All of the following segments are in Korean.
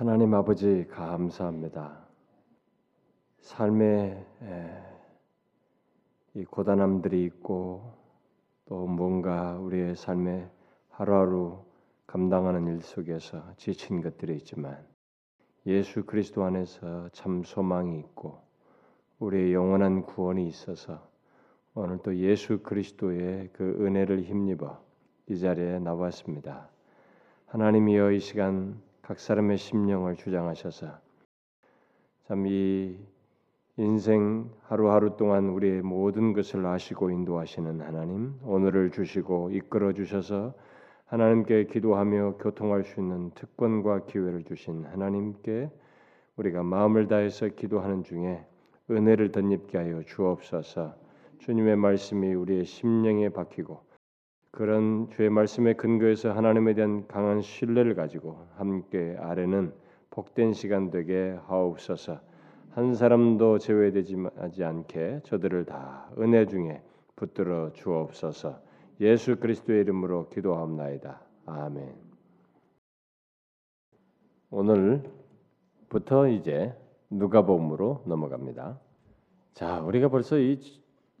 하나님 아버지 감사합니다. 삶에 이 고단함들이 있고 또 뭔가 우리의 삶에 하루하루 감당하는 일 속에서 지친 것들이 있지만 예수 그리스도 안에서 참 소망이 있고 우리의 영원한 구원이 있어서 오늘 또 예수 그리스도의 그 은혜를 힘입어 이 자리에 나왔습니다. 하나님이여 이 시간 각 사람의 심령을 주장하셔서 참 이 인생 하루하루 동안 우리의 모든 것을 아시고 인도하시는 하나님 오늘을 주시고 이끌어 주셔서 하나님께 기도하며 교통할 수 있는 특권과 기회를 주신 하나님께 우리가 마음을 다해서 기도하는 중에 은혜를 덧입게 하여 주옵소서. 주님의 말씀이 우리의 심령에 박히고 그런 주의 말씀의 근거에서 하나님에 대한 강한 신뢰를 가지고 함께 아래는 복된 시간 되게 하옵소서. 한 사람도 제외되지 않게 저들을 다 은혜 중에 붙들어 주옵소서. 예수 그리스도의 이름으로 기도하옵나이다. 아멘. 오늘부터 이제 누가복음으로 넘어갑니다. 자, 우리가 벌써 이,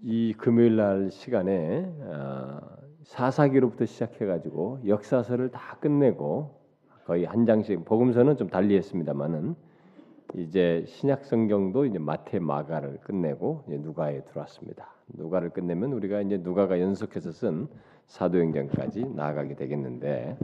이 금요일 날 시간에 어, 사사기로부터 시작해가지고 역사서를 다 끝내고 거의 한 장씩 복음서는 좀 달리했습니다만은 이제 신약 성경도 이제 마태 마가를 끝내고 이제 누가에 들어왔습니다. 누가를 끝내면 우리가 이제 누가가 연속해서 쓴 사도행전까지 나아가게 되겠는데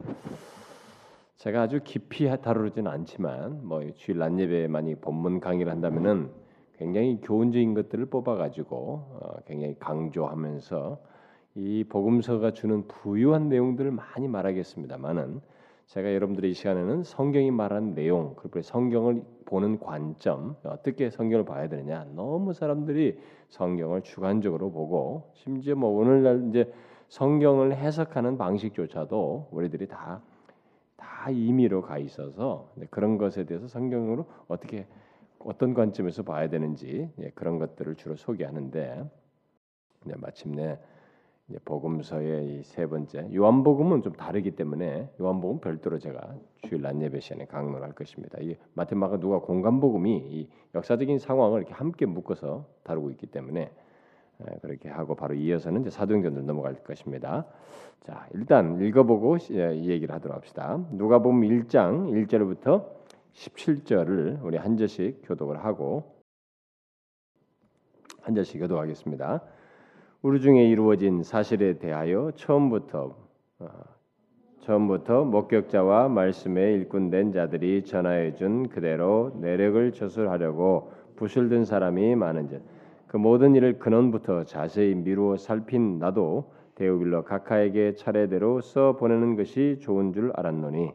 제가 아주 깊이 다루지는 않지만 뭐 주일 낮 예배에 많이 본문 강의를 한다면은 굉장히 교훈적인 것들을 뽑아 가지고 어, 굉장히 강조하면서 이 복음서가 주는 부유한 내용들을 많이 말하겠습니다만은 제가 여러분들이 이 시간에는 성경이 말하는 내용 그리고 성경을 보는 관점 어떻게 성경을 봐야 되느냐 너무 사람들이 성경을 주관적으로 보고 심지어 뭐 오늘날 이제 성경을 해석하는 방식조차도 우리들이 다 다 임의로 가 있어서 그런 것에 대해서 성경으로 어떻게 어떤 관점에서 봐야 되는지 예, 그런 것들을 주로 소개하는데 마침내 복음서의 이세 번째 요한복음은 좀 다르기 때문에 요한복음 별도로 제가 주일 낮 예배 시간에 강론할 것입니다. 이 마테마가 누가 공간복음이 이 역사적인 상황을 이렇게 함께 묶어서 다루고 있기 때문에 그렇게 하고 바로 이어서는 이제 사도행전으로 넘어갈 것입니다. 자 일단 읽어보고 이 얘기를 하도록 합시다. 누가복음 1장 1절부터 17절을 우리 한 절씩 교독을 하고 한 절씩 교독하겠습니다. 우리 중에 이루어진 사실에 대하여 처음부터 어, 처음부터 목격자와 말씀에 일꾼된 자들이 전하여 준 그대로 내력을 저술하려고 부술 든 사람이 많은 즉 그 모든 일을 근원부터 자세히 미루어 살핀 나도 데오빌러 각하에게 차례대로 써 보내는 것이 좋은 줄 알았노니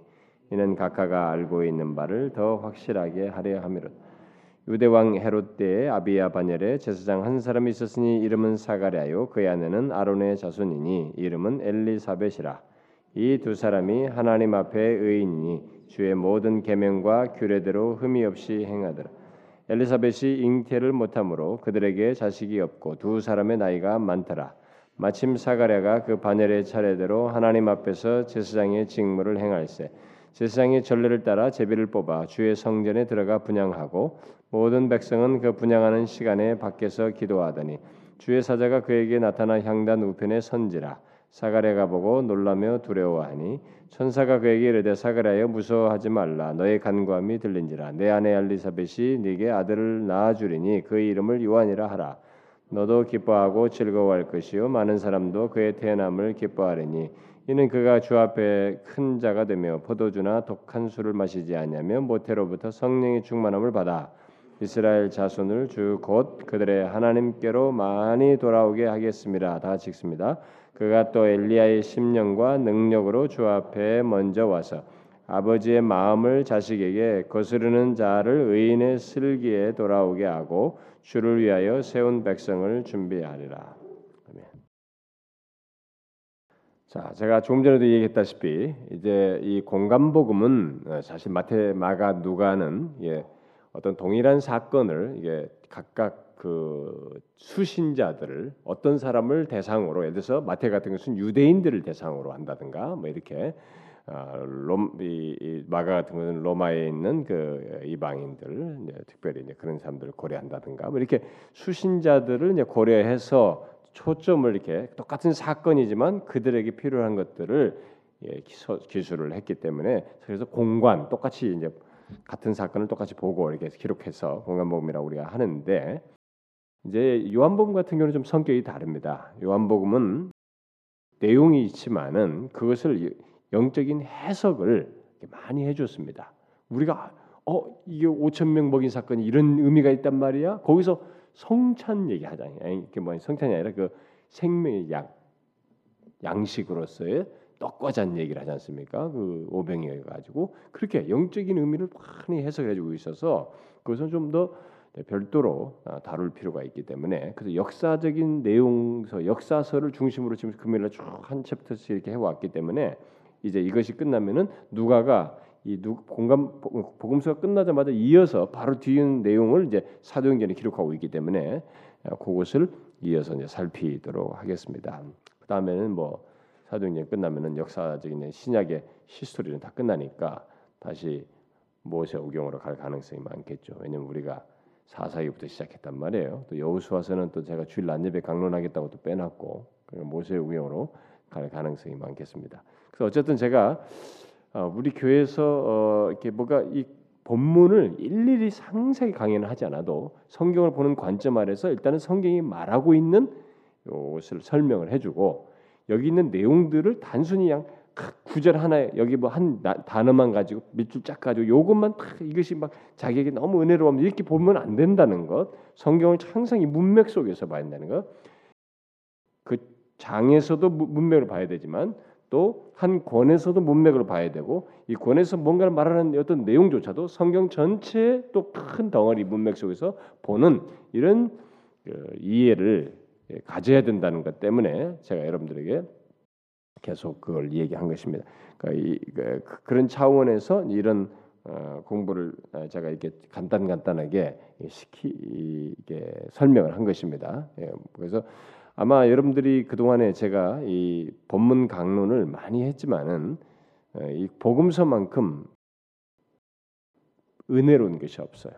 이는 각하가 알고 있는 바를 더 확실하게 하려 함이로다. 유대 왕 헤롯 때에 아비야 반열에 제사장 한 사람이 있었으니 이름은 사가랴요 그의 아내는 아론의 자손이니 이름은 엘리사벳이라. 이 두 사람이 하나님 앞에 의인이니 주의 모든 계명과 규례대로 흠이 없이 행하더라. 엘리사벳이 잉태를 못하므로 그들에게 자식이 없고 두 사람의 나이가 많더라. 마침 사가랴가 그 반열의 차례대로 하나님 앞에서 제사장의 직무를 행할세 제사장의 전례를 따라 제비를 뽑아 주의 성전에 들어가 분양하고 모든 백성은 그 분양하는 시간에 밖에서 기도하더니 주의 사자가 그에게 나타나 향단 우편에 선지라. 사가랴가 보고 놀라며 두려워하니 천사가 그에게 이르되 사가랴여 무서워하지 말라. 너의 간구함이 들린지라. 내 아내 엘리사벳이 네게 아들을 낳아 주리니 그의 이름을 요한이라 하라. 너도 기뻐하고 즐거워할 것이요. 많은 사람도 그의 태어남을 기뻐하리니 이는 그가 주 앞에 큰 자가 되며 포도주나 독한 술을 마시지 아니하며 모태로부터 성령의 충만함을 받아 이스라엘 자손을 주 곧 그들의 하나님께로 많이 돌아오게 하겠습니다. 다 읽습니다. 그가 또 엘리야의 심령과 능력으로 주 앞에 먼저 와서 아버지의 마음을 자식에게 거스르는 자를 의인의 슬기에 돌아오게 하고 주를 위하여 세운 백성을 준비하리라. 자, 제가 조금 전에도 얘기했다시피 이제 이 공간 복음은 어, 사실 마태, 마가, 누가는 예, 어떤 동일한 사건을 이게 각각 그 수신자들을 어떤 사람을 대상으로 예를 들어서 마태 같은 것은 유대인들을 대상으로 한다든가 뭐 이렇게 아, 롬, 이, 이 마가 같은 것은 로마에 있는 그 이방인들 이제 특별히 이제 그런 사람들을 고려한다든가 뭐 이렇게 수신자들을 이제 고려해서 초점을 이렇게 똑같은 사건이지만 그들에게 필요한 것들을 예, 기술을 했기 때문에 그래서 공관 똑같이 이제 같은 사건을 똑같이 보고 이렇게 기록해서 공관복음이라고 우리가 하는데 이제 요한복음 같은 경우는 좀 성격이 다릅니다. 요한복음은 내용이 있지만은 그것을 영적인 해석을 많이 해줬습니다. 우리가 어 이게 5천 명 먹인 사건이 이런 의미가 있단 말이야. 거기서 성찬 얘기하잖아요. 이게 뭐 성찬이 아니라 그 생명의 양 양식으로서의 떡과 잔 얘기를 하지 않습니까? 그 오병이어 가지고 그렇게 영적인 의미를 많이 해석해주고 있어서 그것은 좀 더 별도로 아, 다룰 필요가 있기 때문에 그래서 역사적인 내용서 역사서를 중심으로 지금 금요일에 쭉 한 챕터씩 이렇게 해왔기 때문에 이제 이것이 끝나면은 누가가 이 공감 복음서가 끝나자마자 이어서 바로 뒤에 내용을 이제 사도행전에 기록하고 있기 때문에 아, 그것을 이어서 이제 살피도록 하겠습니다. 그 다음에는 뭐 사도행전 끝나면은 역사적인 신약의 히스토리는 다 끝나니까 다시 모세 오경으로 갈 가능성이 많겠죠. 왜냐면 우리가 사사기부터 시작했단 말이에요. 또 여호수아서는 또 제가 주일 난예배 강론하겠다고 또 빼놨고 모세 오경으로 갈 가능성이 많겠습니다. 그래서 어쨌든 제가 어, 우리 교회에서 어, 이렇게 뭐가 이 본문을 일일이 상세히 강연을 하지 않아도 성경을 보는 관점 아래서 일단은 성경이 말하고 있는 것을 설명을 해주고 여기 있는 내용들을 단순히 그냥 구절 하나에 여기 뭐 한 단어만 가지고 밑줄 쫙 가지고 요것만 딱 이것이 막 자기에게 너무 은혜로우면 이렇게 보면 안 된다는 것. 성경을 항상 이 문맥 속에서 봐야 된다는 것. 그 장에서도 문맥을 봐야 되지만 또 한 권에서도 문맥을 봐야 되고 이 권에서 뭔가를 말하는 어떤 내용조차도 성경 전체의 또 큰 덩어리 문맥 속에서 보는 이런 그 이해를 가져야 된다는 것 때문에 제가 여러분들에게 계속 그걸 얘기한 것입니다. 그러니까 이, 그, 런 차원에서 이런 어, 공부를 어, 제가 이렇게 간단 간단하게 시키 이게 설명을 한 것입니다. 예, 그래서 아마 여러분들이 그 동안에 제가 이 본문 강론을 많이 했지만은 어, 이 복음서만큼 은혜로운 것이 없어요.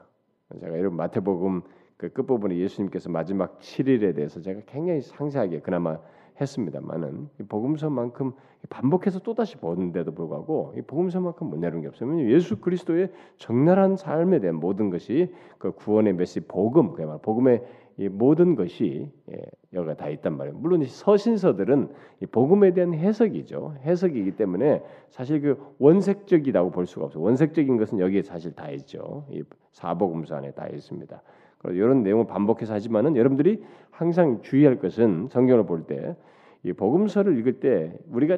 제가 여러분 마태복음 그 끝부분에 예수님께서 마지막 7일에 대해서 제가 굉장히 상세하게 그나마 했습니다만은 복음서만큼 반복해서 또 다시 보는데도 불구하고 이 복음서만큼 못 내는 게 없어요. 예수 그리스도의 적나라한 삶에 대한 모든 것이 그 구원의 메시 복음, 그야말로 복음의 이 모든 것이 예, 여기가 다 있단 말이에요. 물론 이 서신서들은 이 복음에 대한 해석이죠. 해석이기 때문에 사실 그 원색적이라고 볼 수가 없어요. 원색적인 것은 여기에 사실 다 있죠. 이 사복음서 안에 다 있습니다. 이런 내용을 반복해서 하지만은 여러분들이 항상 주의할 것은 성경을 볼 때 이 복음서를 읽을 때 우리가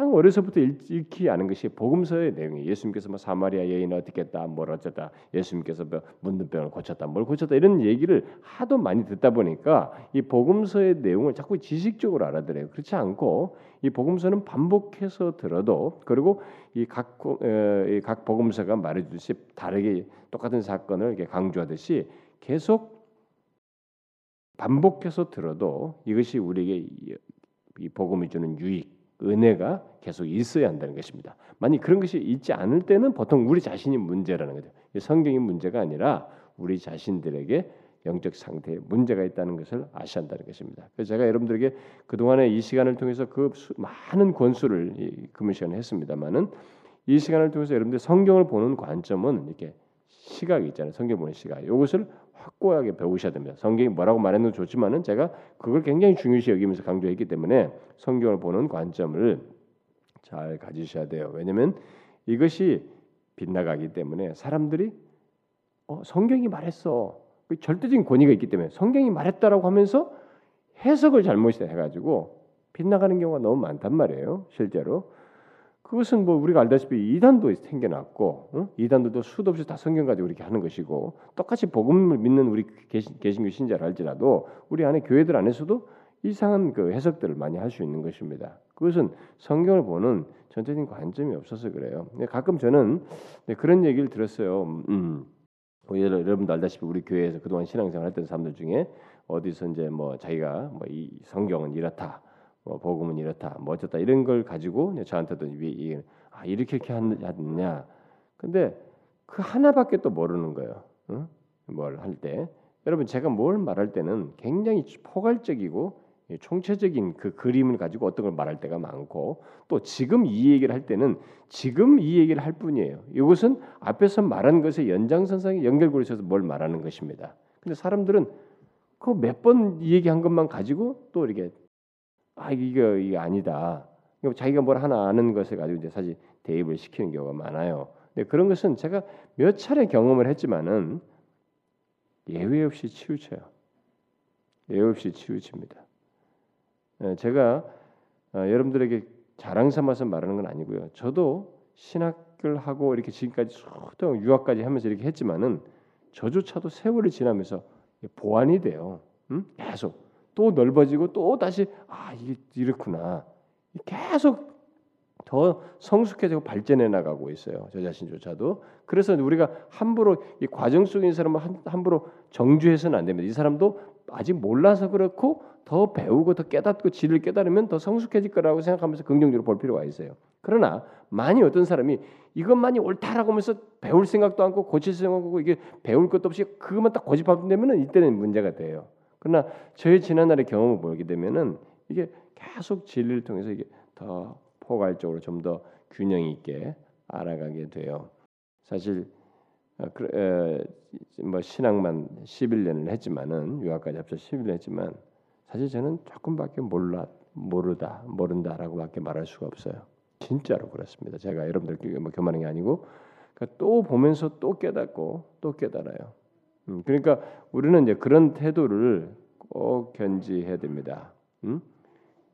참 어려서부터 읽기 아는 것이 복음서의 내용이 예수님께서 뭐 사마리아 여인을 어떻게 했다, 뭘 어쩌다, 예수님께서 뭐 묻는 병을 고쳤다, 뭘 고쳤다 이런 얘기를 하도 많이 듣다 보니까 이 복음서의 내용을 자꾸 지식적으로 알아들어요. 그렇지 않고 이 복음서는 반복해서 들어도 그리고 이각 어, 각 복음서가 말해주듯이 다르게 똑같은 사건을 이렇게 강조하듯이 계속 반복해서 들어도 이것이 우리에게 이 복음이 주는 유익, 은혜가 계속 있어야 한다는 것입니다. 만약 그런 것이 있지 않을 때는 보통 우리 자신이 문제라는 거죠. 성경이 문제가 아니라 우리 자신들에게 영적 상태에 문제가 있다는 것을 아셔야 한다는 것입니다. 그래서 제가 여러분들에게 그 동안에 이 시간을 통해서 그 많은 권수를 금요 시간에 했습니다만은 이 시간을 통해서 여러분들 성경을 보는 관점은 이렇게 시각이 있잖아요. 성경 보는 시각. 이것을 확고하게 배우셔야 됩니다. 성경이 뭐라고 말했는 좋지만은 제가 그걸 굉장히 중요시 여기면서 강조했기 때문에 성경을 보는 관점을 잘 가지셔야 돼요. 왜냐하면 이것이 빗나가기 때문에 사람들이 어, 성경이 말했어. 그 절대적인 권위가 있기 때문에 성경이 말했다라고 하면서 해석을 잘못 해가지고 빗나가는 경우가 너무 많단 말이에요. 실제로 그것은 뭐 우리가 알다시피 이단도 생겨났고 어? 이단들도 수도 없이 다 성경 가지고 이렇게 하는 것이고 똑같이 복음을 믿는 우리 개신, 개신교 신자를 할지라도 우리 안에 교회들 안에서도 이상한 그 해석들을 많이 할 수 있는 것입니다. 그것은 성경을 보는 전체적인 관점이 없어서 그래요. 가끔 저는 그런 얘기를 들었어요. 음, 뭐 여러분도 알다시피 우리 교회에서 그동안 신앙생활 했던 사람들 중에 어디서 이제 뭐 자기가 뭐 이 성경은 이렇다 뭐 복음은 이렇다, 뭐 어쩌다 이런 걸 가지고 저한테도 이, 아, 이렇게 이렇게 하느냐. 근데 그 하나밖에 또 모르는 거예요. 응? 뭘할 때. 여러분 제가 뭘 말할 때는 굉장히 포괄적이고 총체적인 그 그림을 가지고 어떤 걸 말할 때가 많고 또 지금 이 얘기를 할 때는 지금 이 얘기를 할 뿐이에요. 이것은 앞에서 말한 것의 연장선상에 연결고리에서 뭘 말하는 것입니다. 근데 사람들은 그 몇 번 얘기한 것만 가지고 또 이렇게 아 이거 이게 아니다. 자기가 뭘 하나 아는 것을 가지고 이제 사실 대입을 시키는 경우가 많아요. 근데 그런 것은 제가 몇 차례 경험을 했지만은 예외 없이 치우쳐요. 예외 없이 치우칩니다. 예, 제가 어, 여러분들에게 자랑 삼아서 말하는 건 아니고요. 저도 신학을 하고 이렇게 지금까지 수동 유학까지 하면서 이렇게 했지만은 저조차도 세월이 지나면서 보완이 돼요. 음? 계속 또 넓어지고 또 다시 아 이게 이렇구나. 계속 더 성숙해지고 발전해 나가고 있어요. 저 자신조차도. 그래서 우리가 함부로 이 과정 있는 사람을 함 부로 정죄해서는 안 됩니다. 이 사람도 아직 몰라서 그렇고 더 배우고 더 깨닫고 지를 깨달으면 더 성숙해질 거라고 생각하면서 긍정적으로 볼 필요가 있어요. 그러나 많이 어떤 사람이 이것만이 옳다라고 하면서 배울 생각도 않고 고칠 생각하고 이게 배울 것도 없이 그것만 딱 고집하면 되면은 이때는 문제가 돼요. 그러나 저희 지난날의 경험을 보게 되면은 이게 계속 진리를 통해서 이게 더 포괄적으로 좀 더 균형 있게 알아가게 돼요. 사실 어, 뭐 신학만 11년을 했지만은 유학까지 합쳐 11년 했지만 사실 저는 조금밖에 몰라 모르다 모른다라고밖에 말할 수가 없어요. 진짜로 그렇습니다. 제가 여러분들 뭐 교만한 게 아니고 그러니까 또 보면서 또 깨닫고 또 깨달아요. 음, 그러니까 우리는 이제 그런 태도를 꼭 견지해야 됩니다. 음?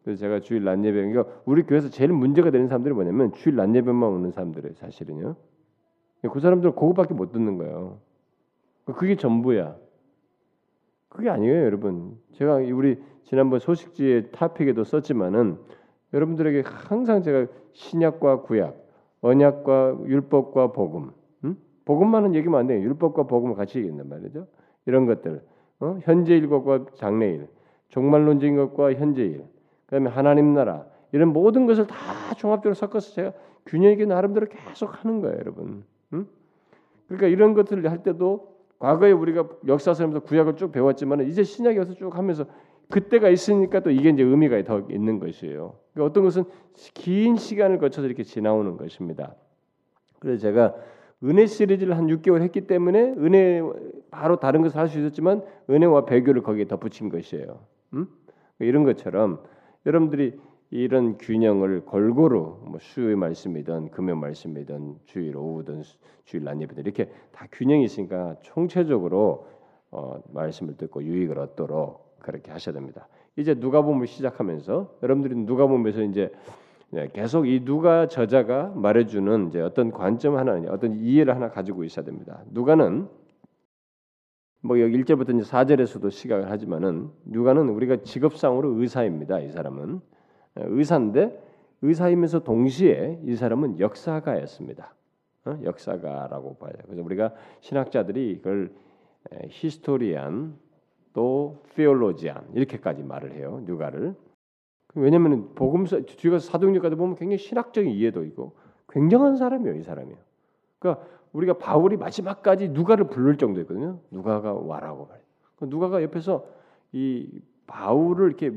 그래서 제가 주일 낮 예배 그러니까 우리 교회에서 제일 문제가 되는 사람들이 뭐냐면 주일 낮 예배만 오는 사람들이 사실은요. 그 사람들은 그거밖에 못 듣는 거예요. 그게 전부야. 그게 아니에요, 여러분. 제가 우리 지난번 소식지의 타픽에도 썼지만은 여러분들에게 항상 제가 신약과 구약, 언약과 율법과 복음, 음? 복음만은 얘기만 안 돼요. 율법과 복음을 같이 얘기한단 말이죠. 이런 것들, 어? 현재일 것과 장래일, 종말론적인 것과 현재일, 그다음에 하나님 나라 이런 모든 것을 다 종합적으로 섞어서 제가 균형 있게 나름대로 계속 하는 거예요, 여러분. 음? 그러니까 이런 것들을 할 때도 과거에 우리가 역사서면서 구약을 쭉 배웠지만 이제 신약에 와서 쭉 하면서 그때가 있으니까 또 이게 이제 의미가 더 있는 것이에요. 그러니까 어떤 것은 긴 시간을 거쳐서 이렇게 지나오는 것입니다. 그래서 제가 은혜 시리즈를 한 6개월 했기 때문에 은혜 바로 다른 것을 할 수 있었지만 은혜와 배교를 거기에 덧붙인 것이에요. 음? 이런 것처럼 여러분들이 이런 균형을 골고루 뭐 수요일 말씀이든 금요 말씀이든 주일 오후든 주일 낮 예배든 이렇게 다 균형이 있으니까 총체적으로 어, 말씀을 듣고 유익을 얻도록 그렇게 하셔야 됩니다. 이제 누가복음을 시작하면서 여러분들이 누가복음에서 이제 네, 계속 이 누가 저자가 말해주는 이제 어떤 관점 하나, 어떤 이해를 하나 가지고 있어야 됩니다. 누가는 뭐 여기 1절부터 이제 4절에서도 시각을 하지만은 누가는 우리가 직업상으로 의사입니다. 이 사람은 의사인데 의사이면서 동시에 이 사람은 역사가였습니다. 어? 역사가라고 봐요. 그래서 우리가 신학자들이 이걸 히스토리안 또 피올로지안 이렇게까지 말을 해요. 누가를. 왜냐하면 복음서 뒤가 사도행전까지 보면 굉장히 신학적인 이해도 있고 굉장한 사람이에요. 이 사람이요. 그러니까 우리가 바울이 마지막까지 누가를 부를 정도였거든요. 누가가 와라고 말해요. 그 누가가 옆에서 이 바울을 이렇게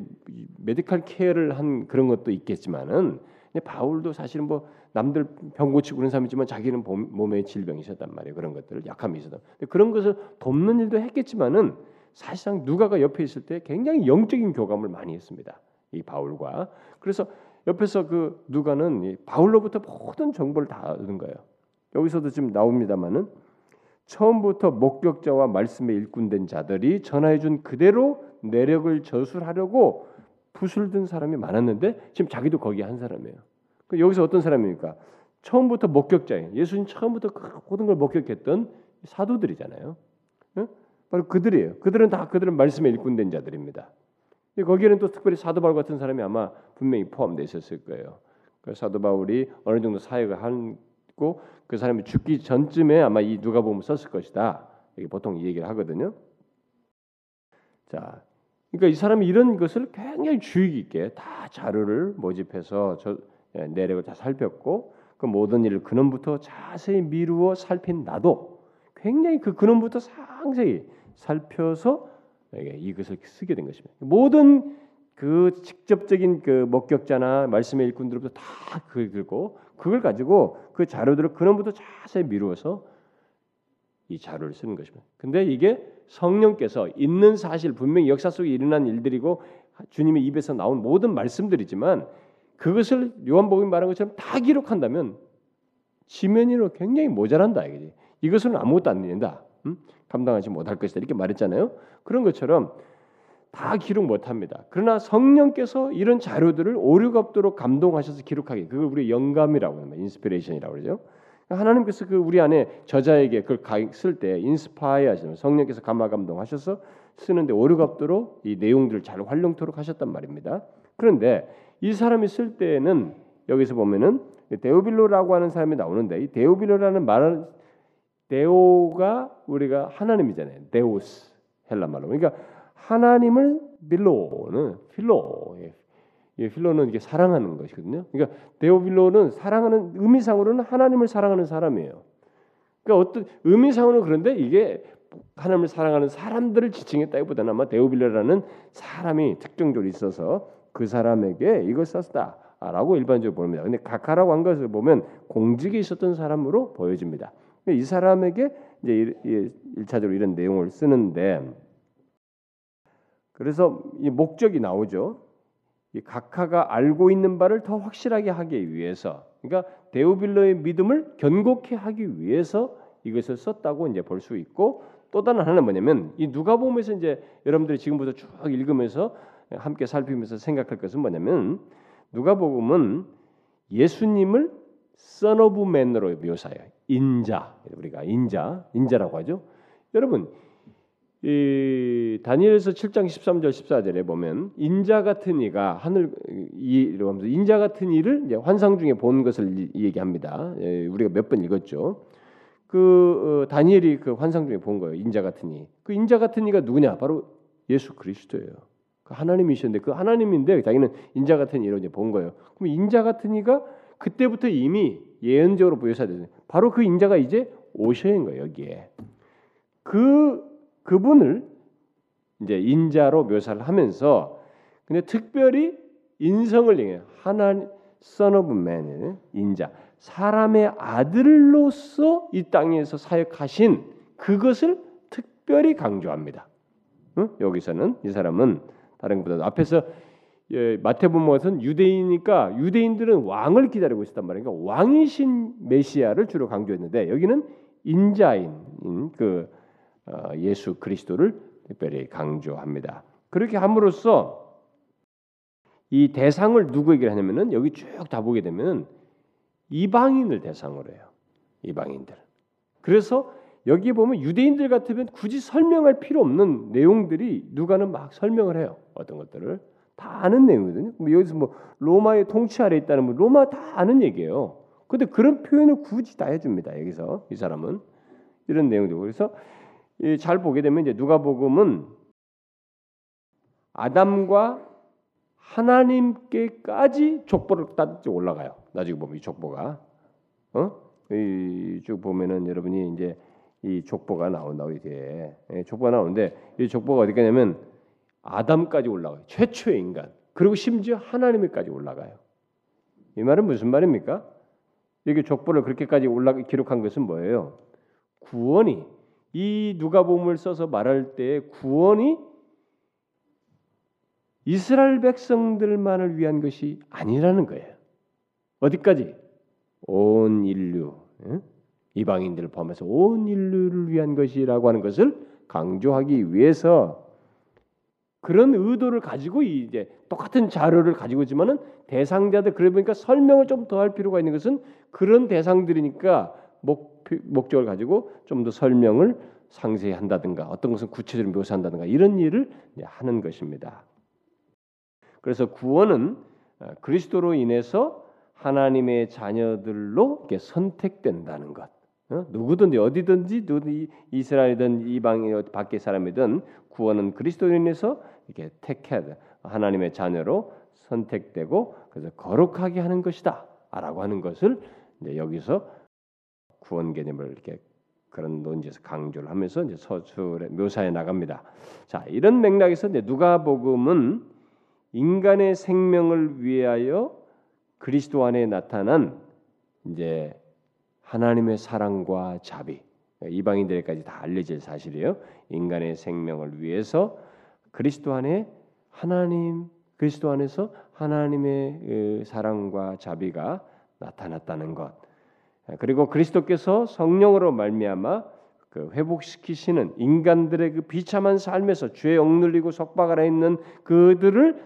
medical care를 한 그런 것도 있겠지만은 바울도 사실은 뭐 남들 병 고치고 그런 사람이지만 자기는 몸에 질병이 있었단 말이에요. 그런 것들을 약함이 있었다. 그런 것을 돕는 일도 했겠지만은 사실상 누가가 옆에 있을 때 굉장히 영적인 교감을 많이 했습니다. 이 바울과 그래서 옆에서 그 누가는 바울로부터 모든 정보를 다 얻은 거예요. 여기서도 지금 나옵니다만은 처음부터 목격자와 말씀에 일꾼된 자들이 전하해 준 그대로 내력을 저술하려고 붓을 든 사람이 많았는데 지금 자기도 거기 한 사람이에요. 그 여기서 어떤 사람입니까? 처음부터 목격자예요. 예수님 처음부터 그 모든 걸 목격했던 사도들이잖아요. 바로 그들이에요. 그들은 다 그들은 말씀에 일꾼된 자들입니다. 거기에는 또 특별히 사도 바울 같은 사람이 아마 분명히 포함되어 있었을 거예요. 그 사도 바울이 어느 정도 사역을 하고 그 사람이 죽기 전쯤에 아마 이 누가 보면 썼을 것이다. 이게 보통 이 얘기를 하거든요. 자, 그러니까 이 사람이 이런 것을 굉장히 주의 깊게 다 자료를 모집해서 저 예, 내력을 다 살폈고 그 모든 일을 근원부터 자세히 미루어 살핀 나도 굉장히 그 근원부터 상세히 살펴서 이것을 쓰게 된 것입니다. 모든 그 직접적인 그 목격자나 말씀의 일꾼들부터 다 그걸 긁고 그걸 가지고 그 자료들을 근원부터 자세히 미루어서 이 자료를 쓰는 것입니다. 근데 이게 성령께서 있는 사실 분명히 역사 속에 일어난 일들이고 주님의 입에서 나온 모든 말씀들이지만 그것을 요한복음이 말한 것처럼 다 기록한다면 지면으로 굉장히 모자란다 이거지. 이것은 아무것도 안 된다. 음? 감당하지 못할 것이다 이렇게 말했잖아요. 그런 것처럼 다 기록 못합니다. 그러나 성령께서 이런 자료들을 오류가 없도록 감동하셔서 기록하게 그걸 우리 영감이라고 합니다. inspiration이라고 그러죠. 하나님께서 그 우리 안에 저자에게 그걸 쓸 때 inspire 하시면 성령께서 감화 감동하셔서 쓰는데 오류가 없도록 이 내용들을 잘 활용토록 하셨단 말입니다. 그런데 이 사람이 쓸 때는 여기서 보면은 데오빌로라고 하는 사람이 나오는데 이 데오빌로라는 말은 데오가 우리가 하나님이잖아요. θεός 헬라 말로. 그러니까 하나님을 빌로는 필로. 예, 필로는 이게 사랑하는 것이거든요. 그러니까 데오빌로는 사랑하는 의미상으로는 하나님을 사랑하는 사람이에요. 그러니까 어떤 의미상으로는 그런데 이게 하나님을 사랑하는 사람들을 지칭했다기보다는 아마 데오빌로라는 사람이 특정적으로 있어서 그 사람에게 이걸 썼다라고 일반적으로 봅니다. 근데 가카라고 한 것을 보면 공직에 있었던 사람으로 보여집니다. 이 사람에게 이제 일차적으로 이런 내용을 쓰는데 그래서 이 목적이 나오죠. 이 각하가 알고 있는 바를 더 확실하게 하기 위해서, 그러니까 데오빌로의 믿음을 견고케 하기 위해서 이것을 썼다고 이제 볼 수 있고 또 다른 하나는 뭐냐면 이 누가복음에서 이제 여러분들이 지금부터 쭉 읽으면서 함께 살피면서 생각할 것은 뭐냐면 누가복음은 예수님을 son of man으로 묘사해요. 인자 우리가 인자 인자라고 하죠. 여러분 이 다니엘서 7장 13절 14절에 보면 인자 같은 이가 하늘 이러면서 인자 같은 이를 환상 중에 본 것을 얘기합니다. 예, 우리가 몇 번 읽었죠. 그 어, 다니엘이 그 환상 중에 본 거예요. 인자 같은 이. 그 인자 같은 이가 누구냐? 바로 예수 그리스도예요. 그 하나님이셨는데 그 하나님인데 자기는 인자 같은 이로 이제 본 거예요. 그럼 인자 같은 이가 그때부터 이미 예언적으로 묘사되는 바로 그 인자가 이제 오셔인 거예요 여기에 그 그분을 이제 인자로 묘사를 하면서 근데 특별히 인성을 얘기해요 하나님 Son of Man 인자 사람의 아들로서 이 땅에서 사역하신 그것을 특별히 강조합니다. 응? 여기서는 이 사람은 다른 것보다 앞에서 예, 마태복음은 유대인이니까 유대인들은 왕을 기다리고 있었단 말이니까 왕이신 메시아를 주로 강조했는데 여기는 인자인 그 어, 예수 그리스도를 특별히 강조합니다. 그렇게 함으로써 이 대상을 누구에게 하냐면은 여기 쭉 다 보게 되면 이방인을 대상으로 해요. 이방인들. 그래서 여기 보면 유대인들 같으면 굳이 설명할 필요 없는 내용들이 누가는 막 설명을 해요. 어떤 것들을 다 아는 내용이거든요. 뭐 여기서 뭐 로마의 통치 아래 있다는 뭐 로마 다 아는 얘기예요. 근데 그런 표현을 굳이 다 해줍니다. 여기서 이 사람은 이런 내용들. 그래서 잘 보게 되면 이제 누가복음은 아담과 하나님께까지 족보를 따져 올라가요. 나중에 보면 이 족보가 어? 이쭉 보면은 여러분이 이제 이 족보가 나온다고 이게 예, 족보가 나오는데 이 족보가 어디 가냐면 아담까지 올라가요. 최초의 인간. 그리고 심지어 하나님에까지 올라가요. 이 말은 무슨 말입니까? 여기 족보를 그렇게까지 올라 기록한 것은 뭐예요? 구원이 이 누가복음을 써서 말할 때 구원이 이스라엘 백성들만을 위한 것이 아니라는 거예요. 어디까지? 온 인류, 이방인들을 포함해서 온 인류를 위한 것이라고 하는 것을 강조하기 위해서 그런 의도를 가지고 이제 똑같은 자료를 가지고 있지만은 대상자들 그래 보니까 설명을 좀 더 할 필요가 있는 것은 그런 대상들이니까 목, 목적을 가지고 좀 더 설명을 상세히 한다든가 어떤 것은 구체적으로 묘사한다든가 이런 일을 하는 것입니다. 그래서 구원은 어, 그리스도로 인해서 하나님의 자녀들로 선택된다는 것. 어? 누구든지 어디든지 누구든 이스라엘이든 이방 밖의 사람이든 구원은 그리스도로 인해서 이렇게 택해 하나님의 자녀로 선택되고 그래서 거룩하게 하는 것이다라고 하는 것을 이제 여기서 구원 개념을 이렇게 그런 논지에서 강조를 하면서 이제 서술에 묘사해 나갑니다. 자, 이런 맥락에서 이제 누가복음은 인간의 생명을 위하여 그리스도 안에 나타난 이제 하나님의 사랑과 자비 이방인들에까지 다 알려질 사실이에요. 인간의 생명을 위해서 그리스도 안에 하나님 그리스도 안에서 하나님의 사랑과 자비가 나타났다는 것. 그리고 그리스도께서 성령으로 말미암아 그 회복시키시는 인간들의 그 비참한 삶에서 죄에 억눌리고 속박 아래 있는 그들을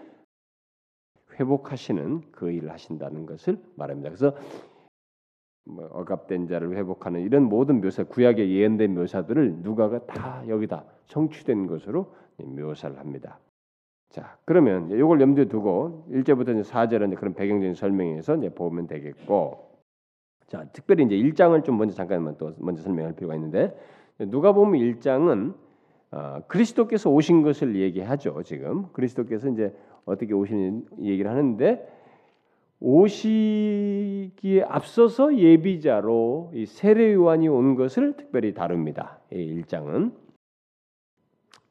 회복하시는 그 일을 하신다는 것을 말합니다. 그래서 뭐 억압된 자를 회복하는 이런 모든 묘사, 구약에 예언된 묘사들을 누가가 다 여기다 성취된 것으로 묘사를 합니다. 자, 그러면 이걸 염두에 두고 1절부터 이제 4절은 그런 배경적인 설명에서 이제 보면 되겠고, 자, 특별히 이제 1장을 좀 먼저 잠깐만 또 먼저 설명할 필요가 있는데 누가 보면 1장은 어, 그리스도께서 오신 것을 얘기하죠. 지금 그리스도께서 이제 어떻게 오시는 얘기를 하는데 오시기에 앞서서 예비자로 이 세례 요한이 온 것을 특별히 다룹니다. 이 1장은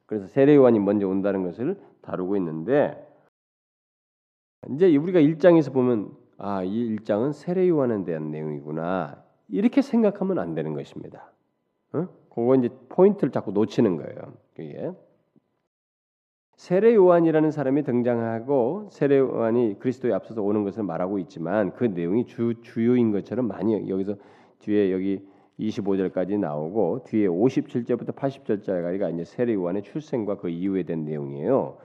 그래서 세례 요한이 먼저 온다는 것을 다루고 있는데 이제 우리가 1장에서 보면 아, 이 1장은 세례 요한에 대한 내용이구나. 이렇게 생각하면 안 되는 것입니다. 어? 그거 이제 포인트를 자꾸 놓치는 거예요. 그게 세례 요한이라는 사람이 등장하고 세례 요한이 그리스도에 앞서서 오는 것을 말하고 있지만 그 내용이 주 주요인 것처럼 많이 여기서 뒤에 여기 25절까지 나오고 뒤에 57절부터 80절까지가 이제 세례 요한의 출생과 그 이후에 된 내용이에요.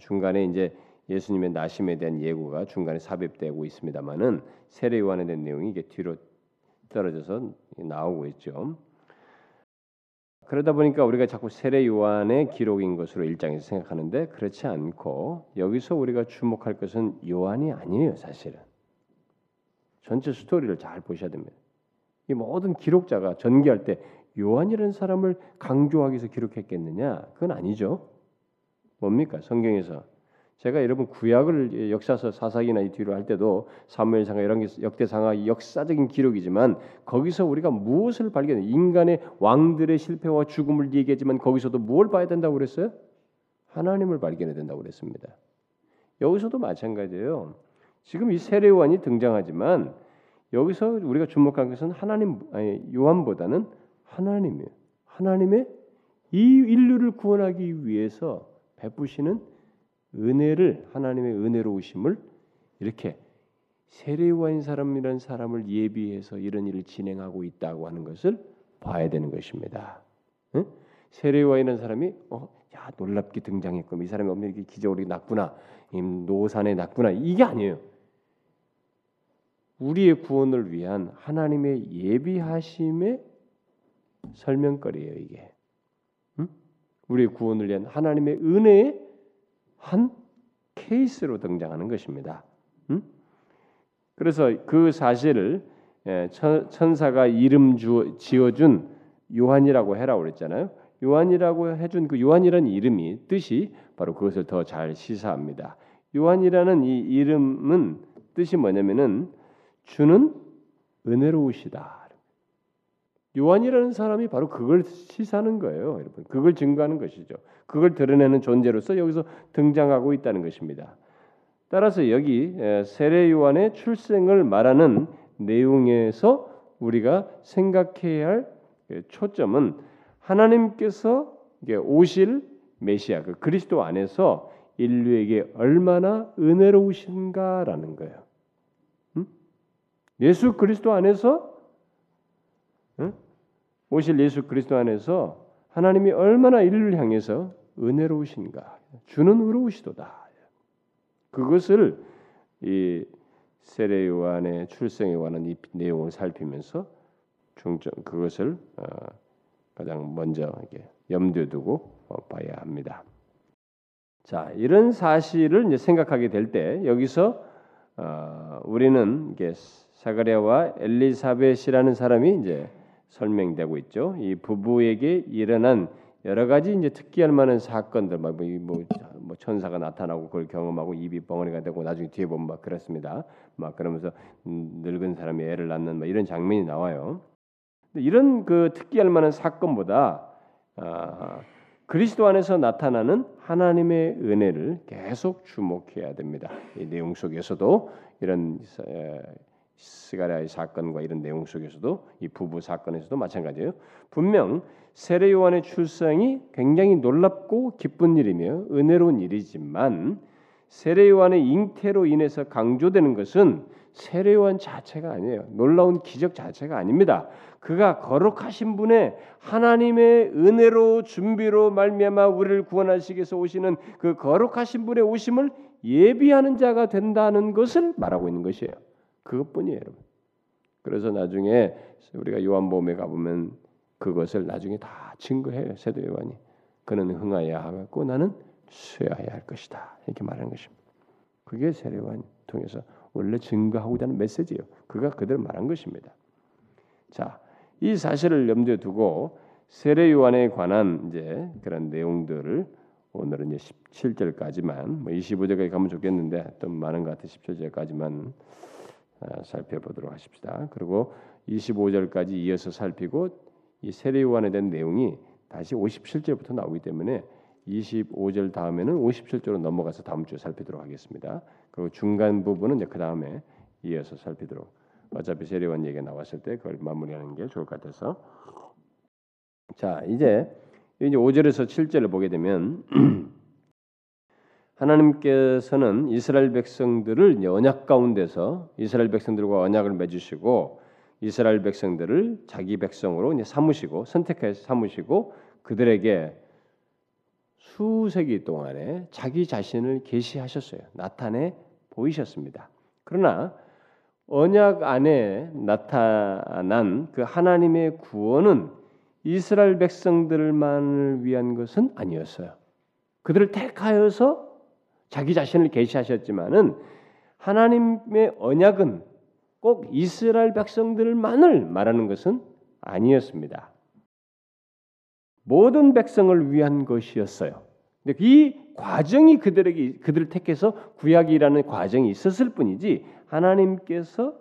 중간에 이제 예수님의 나심에 대한 예고가 중간에 삽입되고 있습니다만은 세례 요한에 대한 내용이 이게 뒤로 떨어져서 나오고 있죠. 그러다 보니까 우리가 자꾸 세례 요한의 기록인 것으로 일장에서 생각하는데 그렇지 않고 여기서 우리가 주목할 것은 요한이 아니에요, 사실은. 전체 스토리를 잘 보셔야 됩니다. 이 모든 기록자가 전개할 때 요한이라는 사람을 강조하기 위해서 기록했겠느냐? 그건 아니죠. 뭡니까? 성경에서 제가 여러분 구약을 역사서 사사기나 이 뒤로 할 때도 사무엘상가 이런 게 역대상하 역사적인 기록이지만 거기서 우리가 무엇을 발견해? 인간의 왕들의 실패와 죽음을 얘기하지만 거기서도 무엇을 봐야 된다고 그랬어요? 하나님을 발견해야 된다고 그랬습니다. 여기서도 마찬가지예요. 지금 이 세례요한이 등장하지만 여기서 우리가 주목한 것은 하나님 아니 요한보다는 하나님이에요. 하나님의 이 인류를 구원하기 위해서 베푸시는 은혜를 하나님의 은혜로우심을 이렇게 세례요한인 사람이라는 사람을 예비해서 이런 일을 진행하고 있다고 하는 것을 봐야 되는 것입니다. 응? 세례요한이라는 사람이 어, 야 놀랍게 등장했고 이 사람이 게 기적으로 났구나, 노산에 났구나 이게 아니에요. 우리의 구원을 위한 하나님의 예비하심의 설명거리예요 이게. 응? 우리의 구원을 위한 하나님의 은혜의 한 케이스로 등장하는 것입니다. 음? 그래서 그 사실을 예, 천사가 이름 지어준 요한이라고 해라 그랬잖아요. 요한이라고 해준 그 요한이라는 이름이 뜻이 바로 그것을 더 잘 시사합니다. 요한이라는 이 이름은 뜻이 뭐냐면은 주는 은혜로우시다. 요한이라는 사람이 바로 그걸 시사하는 거예요, 여러분. 그걸 증거하는 것이죠. 그걸 드러내는 존재로서 여기서 등장하고 있다는 것입니다. 따라서 여기 세례 요한의 출생을 말하는 내용에서 우리가 생각해야 할 초점은 하나님께서 오실 메시아 그 그리스도 안에서 인류에게 얼마나 은혜로우신가라는 거예요. 예수 그리스도 안에서 오실 예수 그리스도 안에서 하나님이 얼마나 인류를 향해서 은혜로우신가 주는 의로우시도다. 그것을 이 세례 요한의 출생에 관한 이 내용을 살피면서 중점 그것을 어, 가장 먼저 염두에 두고 어, 봐야 합니다. 자 이런 사실을 이제 생각하게 될 때 여기서 어, 우리는 이게 사가랴와 엘리사벳이라는 사람이 이제 설명되고 있죠. 이 부부에게 일어난 여러 가지 이제 특기할 만한 사건들, 뭐, 뭐, 뭐, 뭐 천사가 나타나고 그걸 경험하고 입이 벙어리가 되고 나중에 뒤에 보면 막 그렇습니다. 막 그러면서 늙은 사람이 애를 낳는 막 이런 장면이 나와요. 이런 그 특기할 만한 사건보다 아, 그리스도 안에서 나타나는 하나님의 은혜를 계속 주목해야 됩니다. 이 내용 속에서도 이런 스가랴의 사건과 이런 내용 속에서도 이 부부 사건에서도 마찬가지예요. 분명 세례 요한의 출생이 굉장히 놀랍고 기쁜 일이며 은혜로운 일이지만 세례 요한의 잉태로 인해서 강조되는 것은 세례 요한 자체가 아니에요. 놀라운 기적 자체가 아닙니다. 그가 거룩하신 분의 하나님의 은혜로 준비로 말미암아 우리를 구원하시기 위해서 오시는 그 거룩하신 분의 오심을 예비하는 자가 된다는 것을 말하고 있는 것이에요. 그것뿐이에요, 여러분. 그래서 나중에 우리가 요한복음에 가보면 그것을 나중에 다 증거해요. 세도 요한이. 그는 흥하여야 하고 나는 쇠하여야 할 것이다. 이렇게 말하는 것입니다. 그게 세례 요한 통해서 원래 증거하고자 하는 메시지예요. 그가 그대로 말한 것입니다. 자, 이 사실을 염두에 두고 세례 요한에 관한 이제 그런 내용들을 오늘은 이제 17절까지만 뭐 25절까지 가면 좋겠는데 좀 많은 것 같아 17절까지만 아, 살펴보도록 하십시다. 그리고 25절까지 이어서 살피고 이 세례 요한에 대한 내용이 다시 57절부터 나오기 때문에 25절 다음에는 57절로 넘어가서 다음 주에 살피도록 하겠습니다. 그리고 중간 부분은 이제 그 다음에 이어서 살피도록. 어차피 세례 요한 얘기가 나왔을 때 그걸 마무리하는 게 좋을 것 같아서. 자 이제 이제 5절에서 7절을 보게 되면 하나님께서는 이스라엘 백성들을 언약 가운데서 이스라엘 백성들과 언약을 맺으시고 이스라엘 백성들을 자기 백성으로 삼으시고 선택해서 삼으시고 그들에게 수세기 동안에 자기 자신을 계시하셨어요. 나타내 보이셨습니다. 그러나 언약 안에 나타난 그 하나님의 구원은 이스라엘 백성들만을 위한 것은 아니었어요. 그들을 택하여서 자기 자신을 계시하셨지만은 하나님의 언약은 꼭 이스라엘 백성들만을 말하는 것은 아니었습니다. 모든 백성을 위한 것이었어요. 근데 이 과정이 그들에게 그들을 택해서 구약이라는 과정이 있었을 뿐이지 하나님께서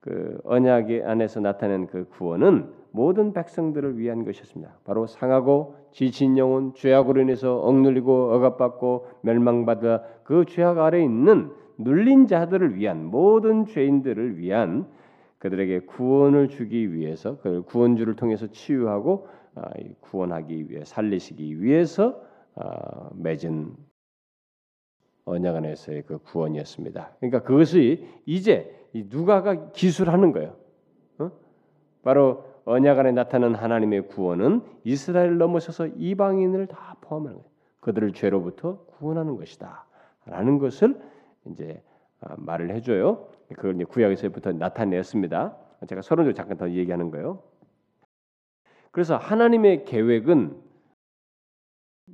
그 언약 안에서 나타낸 그 구원은 모든 백성들을 위한 것이었습니다. 바로 상하고 지친 영혼, 죄악으로 인해서 억눌리고 억압받고 멸망받아 그 죄악 아래 있는 눌린 자들을 위한 모든 죄인들을 위한 그들에게 구원을 주기 위해서 그 구원주를 통해서 치유하고 아, 구원하기 위해 살리시기 위해서 아, 맺은 언약 안에서의 그 구원이었습니다. 그러니까 그것이 이제 누가가 기술하는 거예요. 어? 바로 언약 안에 나타난 하나님의 구원은 이스라엘 넘어서서 이방인을 다 포함하는 거예요. 그들을 죄로부터 구원하는 것이다. 라는 것을 이제 아, 말을 해줘요. 그걸 이제 구약에서부터 나타냈습니다. 제가 서론적으로 잠깐 더 얘기하는 거예요. 그래서 하나님의 계획은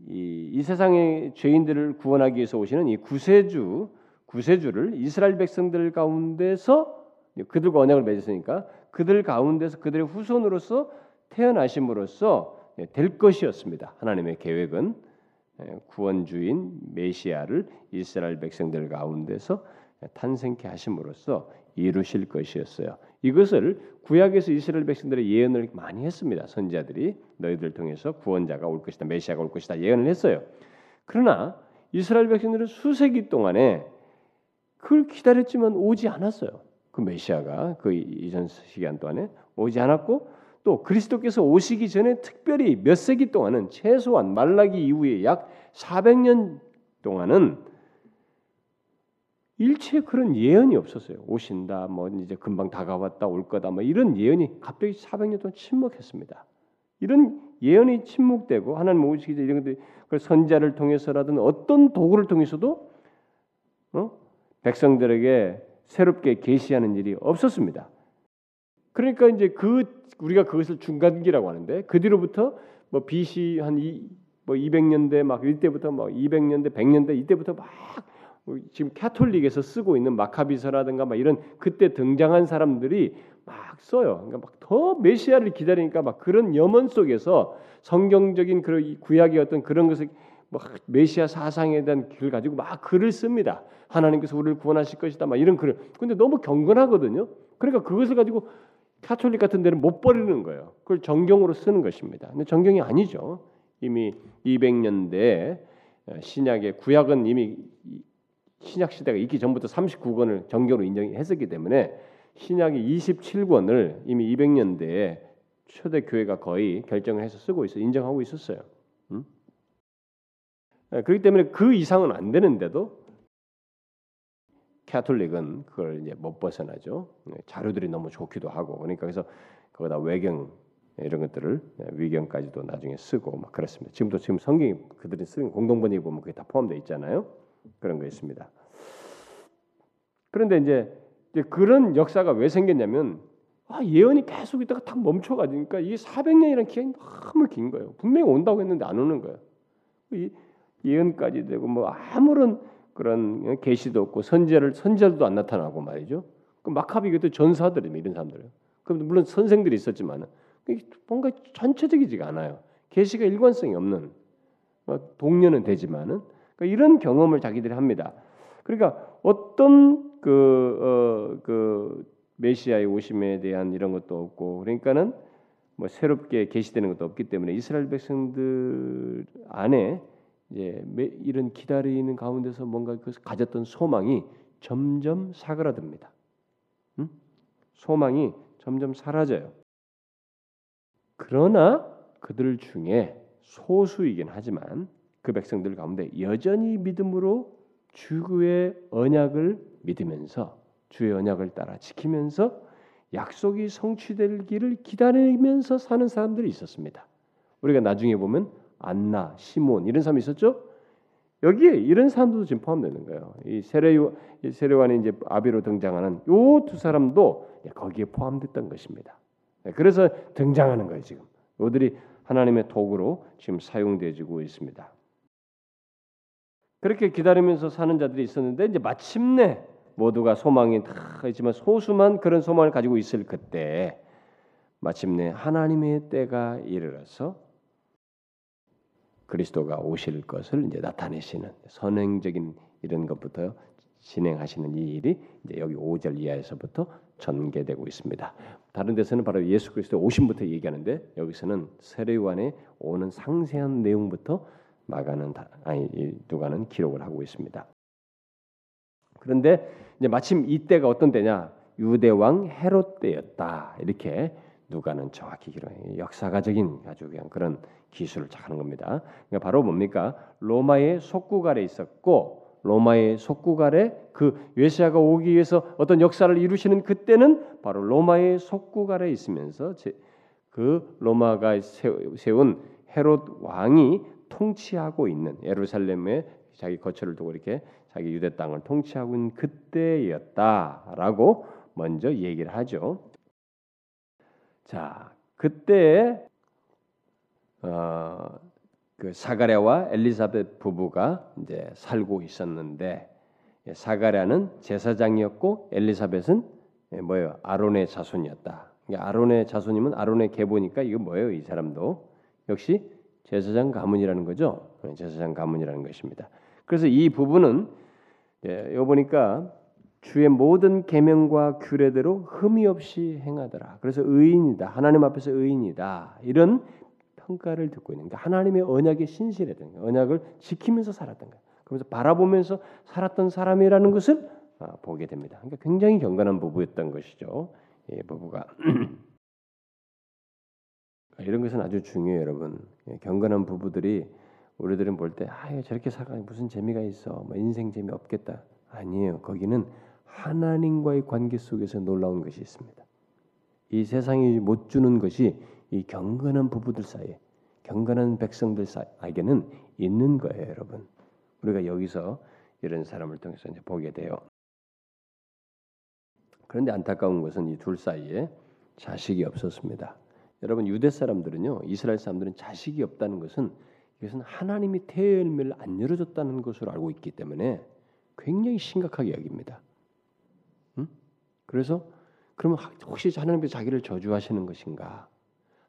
이, 이 세상의 죄인들을 구원하기 위해서 오시는 이 구세주 구세주를 이스라엘 백성들 가운데서 그들과 언약을 맺었으니까 그들 가운데서 그들의 후손으로서 태어나심으로써 네, 될 것이었습니다. 하나님의 계획은 네, 구원주인 메시아를 이스라엘 백성들 가운데서 탄생케 하심으로써 이루실 것이었어요. 이것을 구약에서 이스라엘 백성들의 예언을 많이 했습니다. 선지자들이 너희들 통해서 구원자가 올 것이다, 메시아가 올 것이다 예언을 했어요. 그러나 이스라엘 백성들은 수세기 동안에 그걸 기다렸지만 오지 않았어요. 그 메시아가 그 이전 시간 동안에 오지 않았고 또 그리스도께서 오시기 전에 특별히 몇 세기 동안은 최소한 말라기 이후에 약 400년 동안은 일체 그런 예언이 없었어요. 오신다, 뭐 이제 금방 다가왔다, 올 거다, 뭐 이런 예언이 갑자기 400년 동안 침묵했습니다. 이런 예언이 침묵되고 하나님 오시기 전에 이런 것들 그 선자를 통해서라든 어떤 도구를 통해서도 어? 백성들에게 새롭게 계시하는 일이 없었습니다. 그러니까 이제 그 우리가 그것을 중간기라고 하는데 그 뒤로부터 뭐 BC 한 이, 뭐 200년대 막 이때부터 뭐 200년대 100년대 이때부터 막 지금 캐톨릭에서 쓰고 있는 마카비서라든가 막 이런 그때 등장한 사람들이 막 써요. 그러니까 막 더 메시아를 기다리니까 막 그런 염원 속에서 성경적인 그런 구약의 어떤 그런 것을 뭐 메시아 사상에 대한 글을 가지고 막 글을 씁니다. 하나님께서 우리를 구원하실 것이다. 막 이런 글을. 근데 너무 경건하거든요. 그러니까 그것을 가지고 카톨릭 같은 데는 못 버리는 거예요. 그걸 정경으로 쓰는 것입니다. 근데 정경이 아니죠. 이미 200년대 신약의 구약은 이미 신약 시대가 있기 전부터 39권을 정경으로 인정했었기 때문에 신약이 27권을 이미 200년대에 초대 교회가 거의 결정을 해서 쓰고 있어 인정하고 있었어요. 음? 그렇기 때문에 그 이상은 안 되는데도 캐톨릭은 그걸 이제 못 벗어나죠. 자료들이 너무 좋기도 하고 그러니까 그래서 거기다 외경 이런 것들을 위경까지도 나중에 쓰고 막 그렇습니다. 지금도 지금 성경이 그들이 쓰는 공동번역 보면 그게 다 포함되어 있잖아요. 그런 거 있습니다. 그런데 이제 그런 역사가 왜 생겼냐면 아, 예언이 계속 있다가 탁 멈춰가니까 이게 400년이라는 기간이 너무 긴 거예요. 분명히 온다고 했는데 안 오는 거예요. 이 예언까지 되고 뭐 아무런 그런 계시도 없고 선제를 선제도 안 나타나고 말이죠. 그 마카비 그때 전사들이 이런 사람들은. 그럼 물론 선생들이 있었지만은 뭔가 전체적이지가 않아요. 계시가 일관성이 없는 뭐 동료는 되지만은 그러니까 이런 경험을 자기들이 합니다. 그러니까 어떤 그, 어, 그 메시아의 오심에 대한 이런 것도 없고 그러니까는 뭐 새롭게 계시되는 것도 없기 때문에 이스라엘 백성들 안에 이제 이런 기다리는 가운데서 뭔가 그 가졌던 소망이 점점 사그라듭니다. 음? 소망이 점점 사라져요. 그러나 그들 중에 소수이긴 하지만 그 백성들 가운데 여전히 믿음으로 주의 언약을 믿으면서 주의 언약을 따라 지키면서 약속이 성취될 길을 기다리면서 사는 사람들이 있었습니다. 우리가 나중에 보면 안나, 시몬 이런 사람이 있었죠. 여기에 이런 사람도 지금 포함되는 거예요. 이 세례요 세례관이 이제 아비로 등장하는 요 두 사람도 거기에 포함됐던 것입니다. 네, 그래서 등장하는 거예요 지금. 이들이 하나님의 도구로 지금 사용되어지고 있습니다. 그렇게 기다리면서 사는 자들이 있었는데 이제 마침내 모두가 소망이 다 있지만 소수만 그런 소망을 가지고 있을 그때 마침내 하나님의 때가 이르러서 그리스도가 오실 것을 이제 나타내시는 선행적인 이런 것부터 진행하시는 이 일이 이제 여기 5절 이하에서부터 전개되고 있습니다. 다른 데서는 바로 예수 그리스도 오심부터 얘기하는데 여기서는 세례요한의 오는 상세한 내용부터 마가는 아니 누가는 기록을 하고 있습니다. 그런데 이제 마침 이때가 어떤 때냐? 유대 왕 헤롯 때였다. 이렇게 누가는 정확히 기록해 역사가적인 아주 그냥 그런 기술을 하는 겁니다. 그러니까 바로 뭡니까? 로마의 아래 있었고 로마의 아래 그 메시아가 오기 위해서 어떤 역사를 이루시는 그때는 바로 로마의 아래 있으면서 그 로마가 세운 헤롯 왕이 통치하고 있는 예루살렘에 자기 거처를 두고 이렇게 자기 유대 땅을 통치하고 있는 그때였다라고 먼저 얘기를 하죠. 자, 그때 어, 그 사가랴와 엘리사벳 부부가 이제 살고 있었는데 예, 사가랴는 제사장이었고 엘리사벳은 예, 뭐예요? 아론의 자손이었다. 아론의 자손이면 아론의 계보니까 이거 뭐예요? 이 사람도 역시 제사장 가문이라는 거죠. 예, 제사장 가문이라는 것입니다. 그래서 이 부분은 예, 여 보니까 주의 모든 계명과 규례대로 흠이 없이 행하더라. 그래서 의인이다. 하나님 앞에서 의인이다. 이런 평가를 듣고 있는 게 하나님의 언약에 신실했던 거예요. 언약을 지키면서 살았던 거예요. 그러면서 바라보면서 살았던 사람이라는 것을 아, 보게 됩니다. 그러니까 굉장히 경건한 부부였던 것이죠. 이 부부가 이런 것은 아주 중요해요, 여러분. 예, 경건한 부부들이 우리들은 볼 때 아, 저렇게 살아 무슨 재미가 있어? 뭐 인생 재미 없겠다. 아니에요. 거기는 하나님과의 관계 속에서 놀라운 것이 있습니다. 이 세상이 못 주는 것이 이 경건한 부부들 사이에 경건한 백성들 사이에게는 있는 거예요, 여러분. 우리가 여기서 이런 사람을 통해서 이제 보게 돼요. 그런데 안타까운 것은 이 둘 사이에 자식이 없었습니다. 여러분 유대 사람들은요, 이스라엘 사람들은 자식이 없다는 것은 이것은 하나님이 태의 열매를 안 열어줬다는 것으로 알고 있기 때문에 굉장히 심각하게 여깁니다. 음? 그래서 그러면 혹시 하나님께서 자기를 저주하시는 것인가?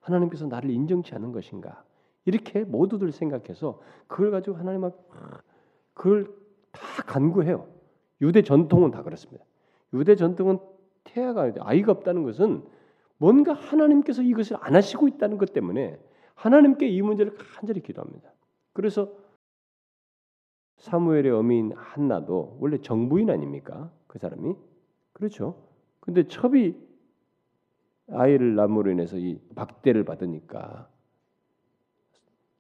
하나님께서 나를 인정치 않은 것인가? 이렇게 모두들 생각해서 그걸 가지고 하나님 앞 그걸 다 간구해요. 유대 전통은 다 그렇습니다. 유대 전통은 태아가 아이가 없다는 것은 뭔가 하나님께서 이것을 안 하시고 있다는 것 때문에 하나님께 이 문제를 간절히 기도합니다. 그래서 사무엘의 어미인 한나도 원래 정부인 아닙니까? 그 사람이 그렇죠. 근데 첩이 아이를 낳음으로 인해서 이 박대를 받으니까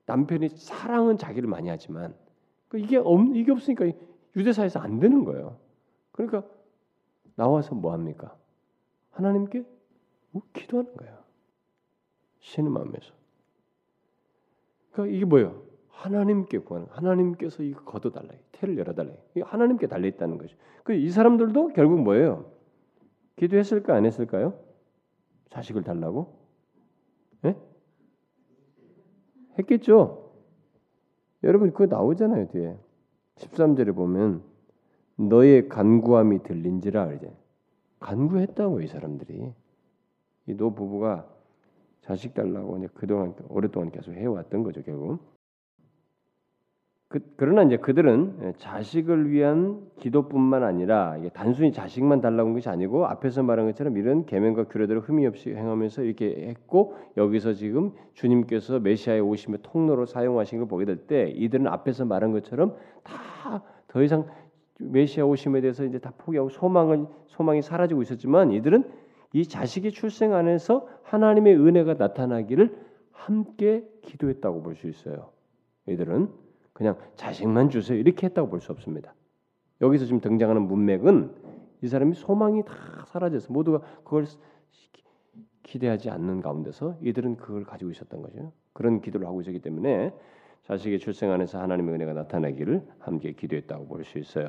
남편이 사랑은 자기를 많이 하지만 그 이게 없 이게 없으니까 유대사에서 안 되는 거예요. 그러니까 나와서 뭐 합니까? 하나님께 뭐 기도하는 거예요. 신의 마음에서. 그러니까 이게 뭐예요? 하나님께 구하는 하나님께서 이거 걷어달라 태를 열어달라 이 하나님께 달려 있다는 거죠. 그 이 사람들도 결국 뭐예요? 기도했을까 안 했을까요? 자식을 달라고? 예? 했겠죠. 여러분 그거 나오잖아요 뒤에 13절에 보면 너의 간구함이 들린지라 이제 간구했다고 이 사람들이 이 노 부부가 자식 달라고 이제 그동안 오랫동안 계속 해왔던 거죠 결국. 그, 그러나 이제 그들은 자식을 위한 기도뿐만 아니라 단순히 자식만 달라고 한 것이 아니고 앞에서 말한 것처럼 이런 계명과 규례들을 흠이 없이 행하면서 이렇게 했고 여기서 지금 주님께서 메시아의 오심의 통로로 사용하신 걸 보게 될 때 이들은 앞에서 말한 것처럼 다 더 이상 메시아 오심에 대해서 이제 다 포기하고 소망을 소망이 사라지고 있었지만 이들은 이 자식의 출생 안에서 하나님의 은혜가 나타나기를 함께 기도했다고 볼 수 있어요. 이들은 그냥 자식만 주세요 이렇게 했다고 볼 수 없습니다. 여기서 지금 등장하는 문맥은 이 사람이 소망이 다 사라져서 모두가 그걸 기대하지 않는 가운데서 이들은 그걸 가지고 있었던 거죠. 그런 기도를 하고 있었기 때문에 자식의 출생 안에서 하나님의 은혜가 나타나기를 함께 기도했다고 볼 수 있어요.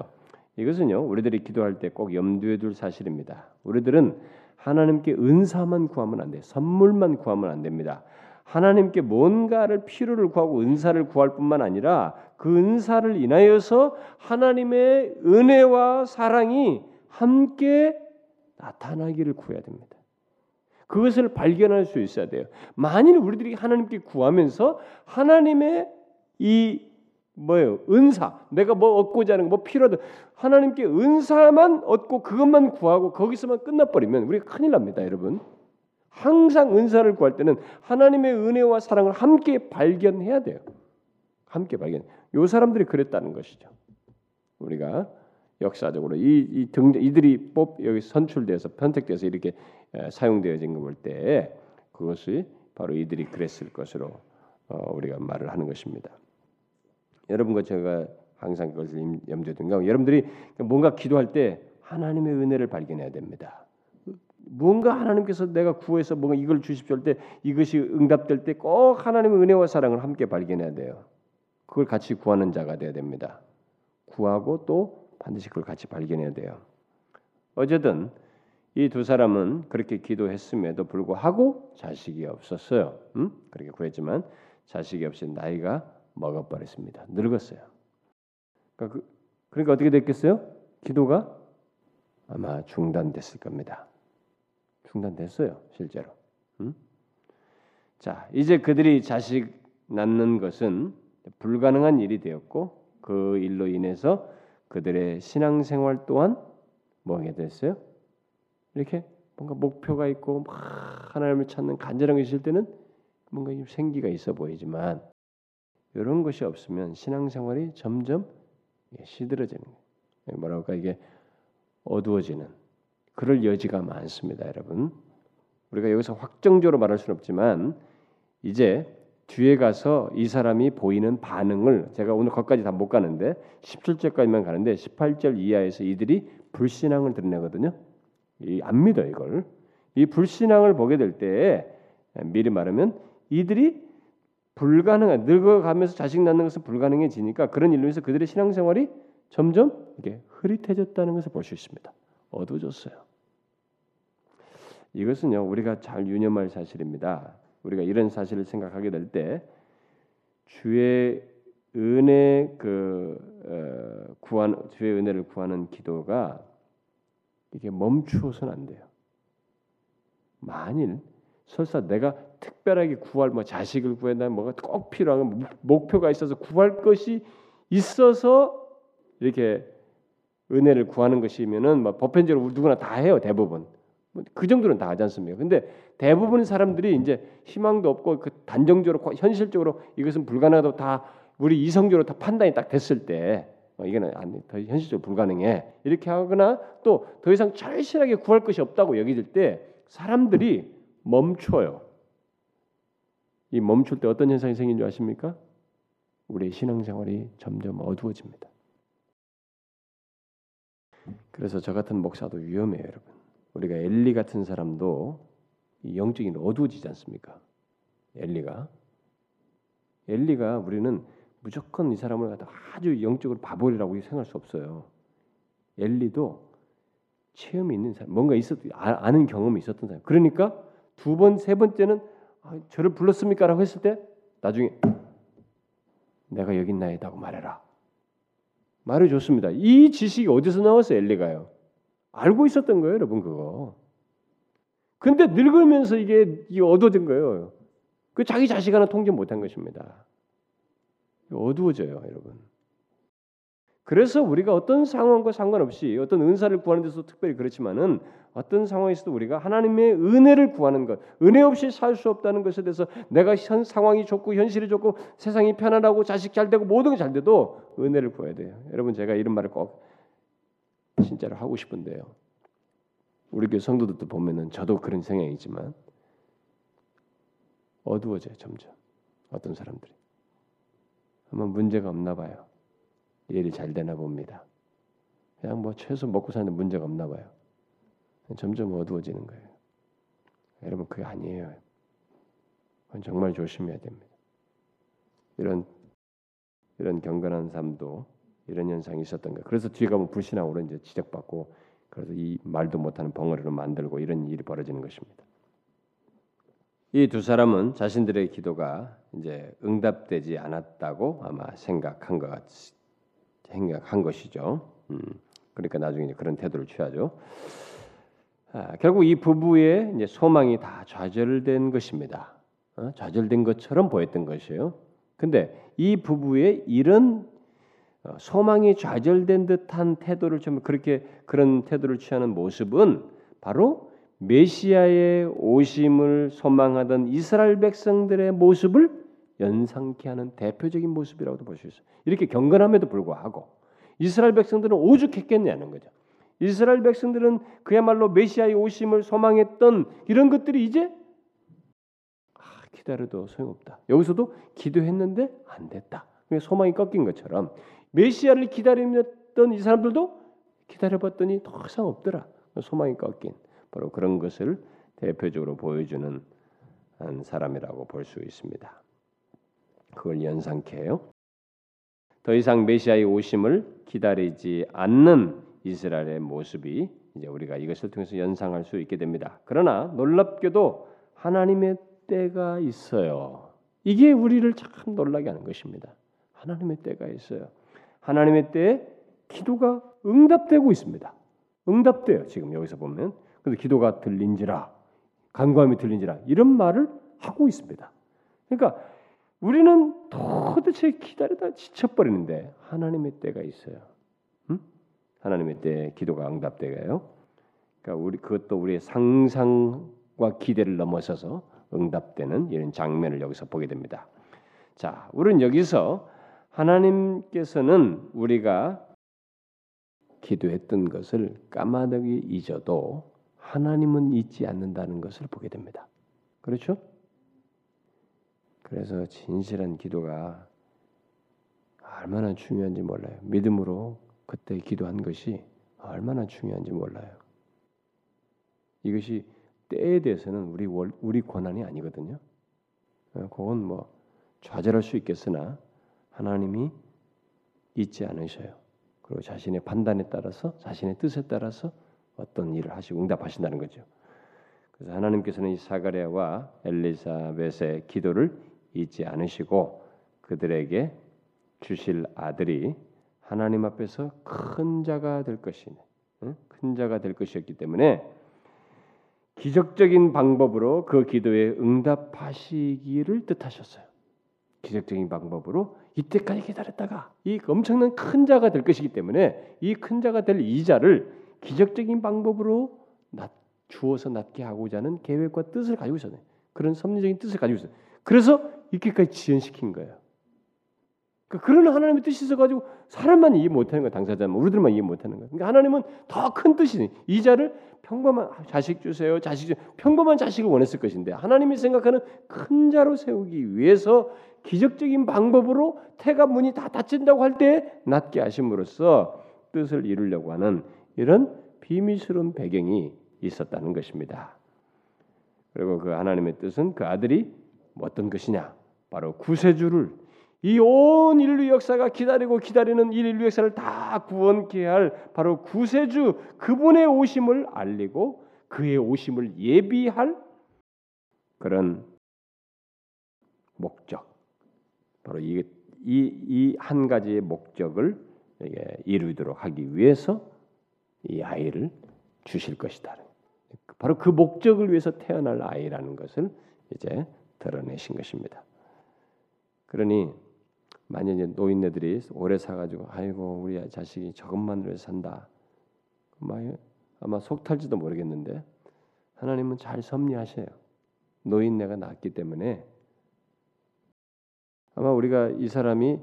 이것은요 우리들이 기도할 때 꼭 염두에 둘 사실입니다. 우리들은 하나님께 은사만 구하면 안 돼, 선물만 구하면 안 됩니다. 하나님께 뭔가를 필요를 구하고 은사를 구할 뿐만 아니라 그 은사를 인하여서 하나님의 은혜와 사랑이 함께 나타나기를 구해야 됩니다. 그것을 발견할 수 있어야 돼요. 만일 우리들이 하나님께 구하면서 하나님의 이 뭐예요? 은사. 내가 뭐 얻고자 하는 뭐 필요하든 하나님께 은사만 얻고 그것만 구하고 거기서만 끝나버리면 우리가 큰일 납니다, 여러분. 항상 은사를 구할 때는 하나님의 은혜와 사랑을 함께 발견해야 돼요. 함께 발견. 요 사람들이 그랬다는 것이죠. 우리가 역사적으로 이, 이 등, 이들이 뽑 여기 선출돼서 편택돼서 이렇게 사용되어진 걸 볼 때 그것이 바로 이들이 그랬을 것으로 어, 우리가 말을 하는 것입니다. 여러분과 제가 항상 그것을 염두에 둔가 여러분들이 뭔가 기도할 때 하나님의 은혜를 발견해야 됩니다. 뭔가 하나님께서 내가 구해서 뭔가 이걸 주십시오 할 때 이것이 응답될 때 꼭 하나님의 은혜와 사랑을 함께 발견해야 돼요. 그걸 같이 구하는 자가 돼야 됩니다. 구하고 또 반드시 그걸 같이 발견해야 돼요. 어쨌든 이 두 사람은 그렇게 기도했음에도 불구하고 자식이 없었어요. 음? 그렇게 구했지만 자식이 없이 나이가 먹어버렸습니다. 늙었어요. 그러니까, 그, 그러니까 어떻게 됐겠어요? 기도가 아마 중단됐을 겁니다. 중단됐어요, 실제로. 음? 자, 이제 그들이 자식 낳는 것은 불가능한 일이 되었고 그 일로 인해서 그들의 신앙생활 또한 뭐하게 됐어요? 이렇게 뭔가 목표가 있고 막 하나님을 찾는 간절한 것이 있을 때는 뭔가 생기가 있어 보이지만 이런 것이 없으면 신앙생활이 점점 시들어지는 거예요. 할까 이게 어두워지는 그럴 여지가 많습니다, 여러분. 우리가 여기서 확정적으로 말할 수는 없지만 이제 뒤에 가서 이 사람이 보이는 반응을 제가 오늘 거기까지 다 못 가는데 17절까지만 가는데 18절 이하에서 이들이 불신앙을 드러내거든요. 안 믿어 이걸. 이 불신앙을 보게 될때 미리 말하면 이들이 불가능한 늙어가면서 자식 낳는 것은 불가능해지니까 그런 일로 해서 그들의 신앙생활이 점점 이게 흐릿해졌다는 것을 볼 수 있습니다. 어두워졌어요. 이것은요 우리가 잘 유념할 사실입니다. 우리가 이런 사실을 생각하게 될 때 주의 은혜 그 어, 구한 주의 은혜를 구하는 기도가 이게 멈추어서는 안 돼요. 만일 설사 내가 특별하게 구할 뭐 자식을 구한다 뭐가 꼭 필요한 목표가 있어서 구할 것이 있어서 이렇게 은혜를 구하는 것이면은 뭐 보편적으로 누구나 다 해요 대부분 뭐 그 정도는 다 하지 않습니까? 근데 대부분 사람들이 이제 희망도 없고 그 단정적으로 현실적으로 이것은 불가능하다고 다 우리 이성적으로 다 판단이 딱 됐을 때 어, 이거는 안, 더 현실적으로 불가능해 이렇게 하거나 또 더 이상 절실하게 구할 것이 없다고 여기질 때 사람들이 멈춰요. 이 멈출 때 어떤 현상이 생긴 줄 아십니까? 우리의 신앙생활이 점점 어두워집니다. 그래서 저 같은 목사도 위험해요, 여러분. 우리가 엘리 같은 사람도 영적인 어두워지지 않습니까? 엘리가 엘리가 우리는 무조건 이 사람을 갖다 아주 영적으로 바보리라고 생각할 수 없어요. 엘리도 체험이 있는 사람, 뭔가 있었 아, 는 경험이 있었던 사람. 그러니까 두 번, 세 번째는 아, 저를 불렀습니까라고 했을 때 나중에 내가 여기 있나이다고 말해라. 말해 줬습니다. 이 지식이 어디서 나왔어 엘리가요? 알고 있었던 거예요, 여러분 그거. 근데 늙으면서 이게, 어두워진 거예요. 그 자기 자식 하나 통제 못한 것입니다. 어두워져요, 여러분. 그래서 우리가 어떤 상황과 상관없이 어떤 은사를 구하는 데서 특별히 그렇지만은 어떤 상황에서도 우리가 하나님의 은혜를 구하는 것, 은혜 없이 살 수 없다는 것에 대해서 내가 현 상황이 좋고 현실이 좋고 세상이 편안하고 자식 잘 되고 모든 게 잘 돼도 은혜를 구해야 돼요. 여러분 제가 이런 말을 꼭 진짜로 하고 싶은데요. 우리 교회 성도들도 보면은 저도 그런 성향이지만 어두워져요 점점 어떤 사람들이 아마 문제가 없나 봐요. 일이 잘 되나 봅니다. 그냥 뭐 최소 먹고 사는 문제가 없나 봐요. 점점 어두워지는 거예요. 여러분 그게 아니에요. 그건 정말 조심해야 됩니다. 이런 이런 경건한 삶도 이런 현상이 있었던 거예요. 그래서 뒤에 가면 불신앙으로 이제 지적받고 그래서 이 말도 못하는 벙어리로 만들고 이런 일이 벌어지는 것입니다. 이 두 사람은 자신들의 기도가 이제 응답되지 않았다고 아마 생각한 것 같, 생각한 것이죠. 음, 그러니까 나중에 그런 태도를 취하죠. 아, 결국 이 부부의 이제 소망이 다 좌절된 것입니다. 어? 좌절된 것처럼 보였던 것이에요. 근데 이 부부의 이런 어, 소망이 좌절된 듯한 태도를 좀 그렇게 그런 태도를 취하는 모습은 바로 메시아의 오심을 소망하던 이스라엘 백성들의 모습을 연상케 하는 대표적인 모습이라고도 볼 수 있어요. 이렇게 경건함에도 불구하고 이스라엘 백성들은 오죽했겠냐는 거죠. 이스라엘 백성들은 그야말로 메시아의 오심을 소망했던 이런 것들이 이제 아, 기다려도 소용없다. 여기서도 기도했는데 안 됐다. 소망이 꺾인 것처럼 메시아를 기다리던 이 사람들도 기다려봤더니 더 이상 없더라. 소망이 꺾인 바로 그런 것을 대표적으로 보여주는 한 사람이라고 볼 수 있습니다. 그걸 연상케 해요. 더 이상 메시아의 오심을 기다리지 않는 이스라엘의 모습이 이제 우리가 이것을 통해서 연상할 수 있게 됩니다. 그러나 놀랍게도 하나님의 때가 있어요. 이게 우리를 참 놀라게 하는 것입니다. 하나님의 때가 있어요. 하나님의 때에 기도가 응답되고 있습니다. 응답돼요. 지금 여기서 보면. 근데 기도가 들린지라 간구함이 들린지라 이런 말을 하고 있습니다. 그러니까 우리는 도대체 기다리다 지쳐버리는데 하나님의 때가 있어요. 음? 하나님의 때 기도가 응답되가요. 그러니까 우리 그것도 우리의 상상과 기대를 넘어서서 응답되는 이런 장면을 여기서 보게 됩니다. 자, 우리는 여기서 하나님께서는 우리가 기도했던 것을 까마득히 잊어도 하나님은 잊지 않는다는 것을 보게 됩니다. 그렇죠? 그래서 진실한 기도가 얼마나 중요한지 몰라요. 믿음으로 그때 기도한 것이 얼마나 중요한지 몰라요. 이것이 때에 대해서는 우리 월, 우리 권한이 아니거든요. 어, 그건 뭐 좌절할 수 있겠으나 하나님이 잊지 않으셔요. 그리고 자신의 판단에 따라서 자신의 뜻에 따라서 어떤 일을 하시고 응답하신다는 거죠. 그래서 하나님께서는 이 사가랴와 엘리사벳의 기도를 잊지 않으시고 그들에게 주실 아들이 하나님 앞에서 큰 자가 될 것이네. 큰 자가 될 것이었기 때문에 기적적인 방법으로 그 기도에 응답하시기를 뜻하셨어요. 기적적인 방법으로 이때까지 기다렸다가 이 엄청난 큰 자가 될 것이기 때문에 이 큰 자가 될 이 자를 기적적인 방법으로 낮, 주어서 낫게 하고자 하는 계획과 뜻을 가지고 있었네. 그런 섭리적인 뜻을 가지고 있어요. 그래서 이렇게까지 지연시킨 거예요. 그러니까 그런 하나님의 뜻이 있어가지고 사람만 이해 못하는 거야 당사자만 우리들만 이해 못하는 거야. 그러니까 하나님은 더 큰 뜻이 이자를 평범한 자식 주세요 자식 평범한 자식을 원했을 것인데 하나님이 생각하는 큰 자로 세우기 위해서 기적적인 방법으로 태가 문이 다 닫힌다고 할 때 낫게 하심으로써 뜻을 이루려고 하는 이런 비밀스러운 배경이 있었다는 것입니다. 그리고 그 하나님의 뜻은 그 아들이 어떤 것이냐? 바로 구세주를 이 온 인류 역사가 기다리고 기다리는 이 인류 역사를 다 구원케 할 바로 구세주 그분의 오심을 알리고 그의 오심을 예비할 그런 목적 바로 이이 한 가지의 목적을 이루도록 하기 위해서 이 아이를 주실 것이다. 바로 그 목적을 위해서 태어날 아이라는 것을 이제 드러내신 것입니다. 그러니 만약에 노인네들이 오래 사가지고 아이고 우리 자식이 저것만으로 산다. 아마 속 탈지도 모르겠는데 하나님은 잘 섭리하셔요. 노인네가 낳기 때문에 아마 우리가 이 사람이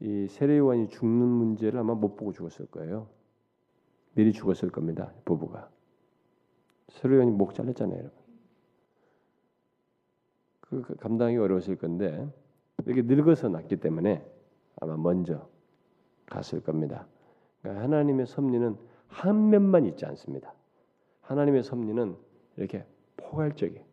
이 세례요한이 죽는 문제를 아마 못 보고 죽었을 거예요. 미리 죽었을 겁니다. 부부가. 세례요한이 목 잘렸잖아요, 여러분. 그, 그 감당이 어려웠을 건데 이렇게 늙어서 낳기 때문에 아마 먼저 갔을 겁니다. 그러니까 하나님의 섭리는 한 면만 있지 않습니다. 하나님의 섭리는 이렇게 포괄적이에요.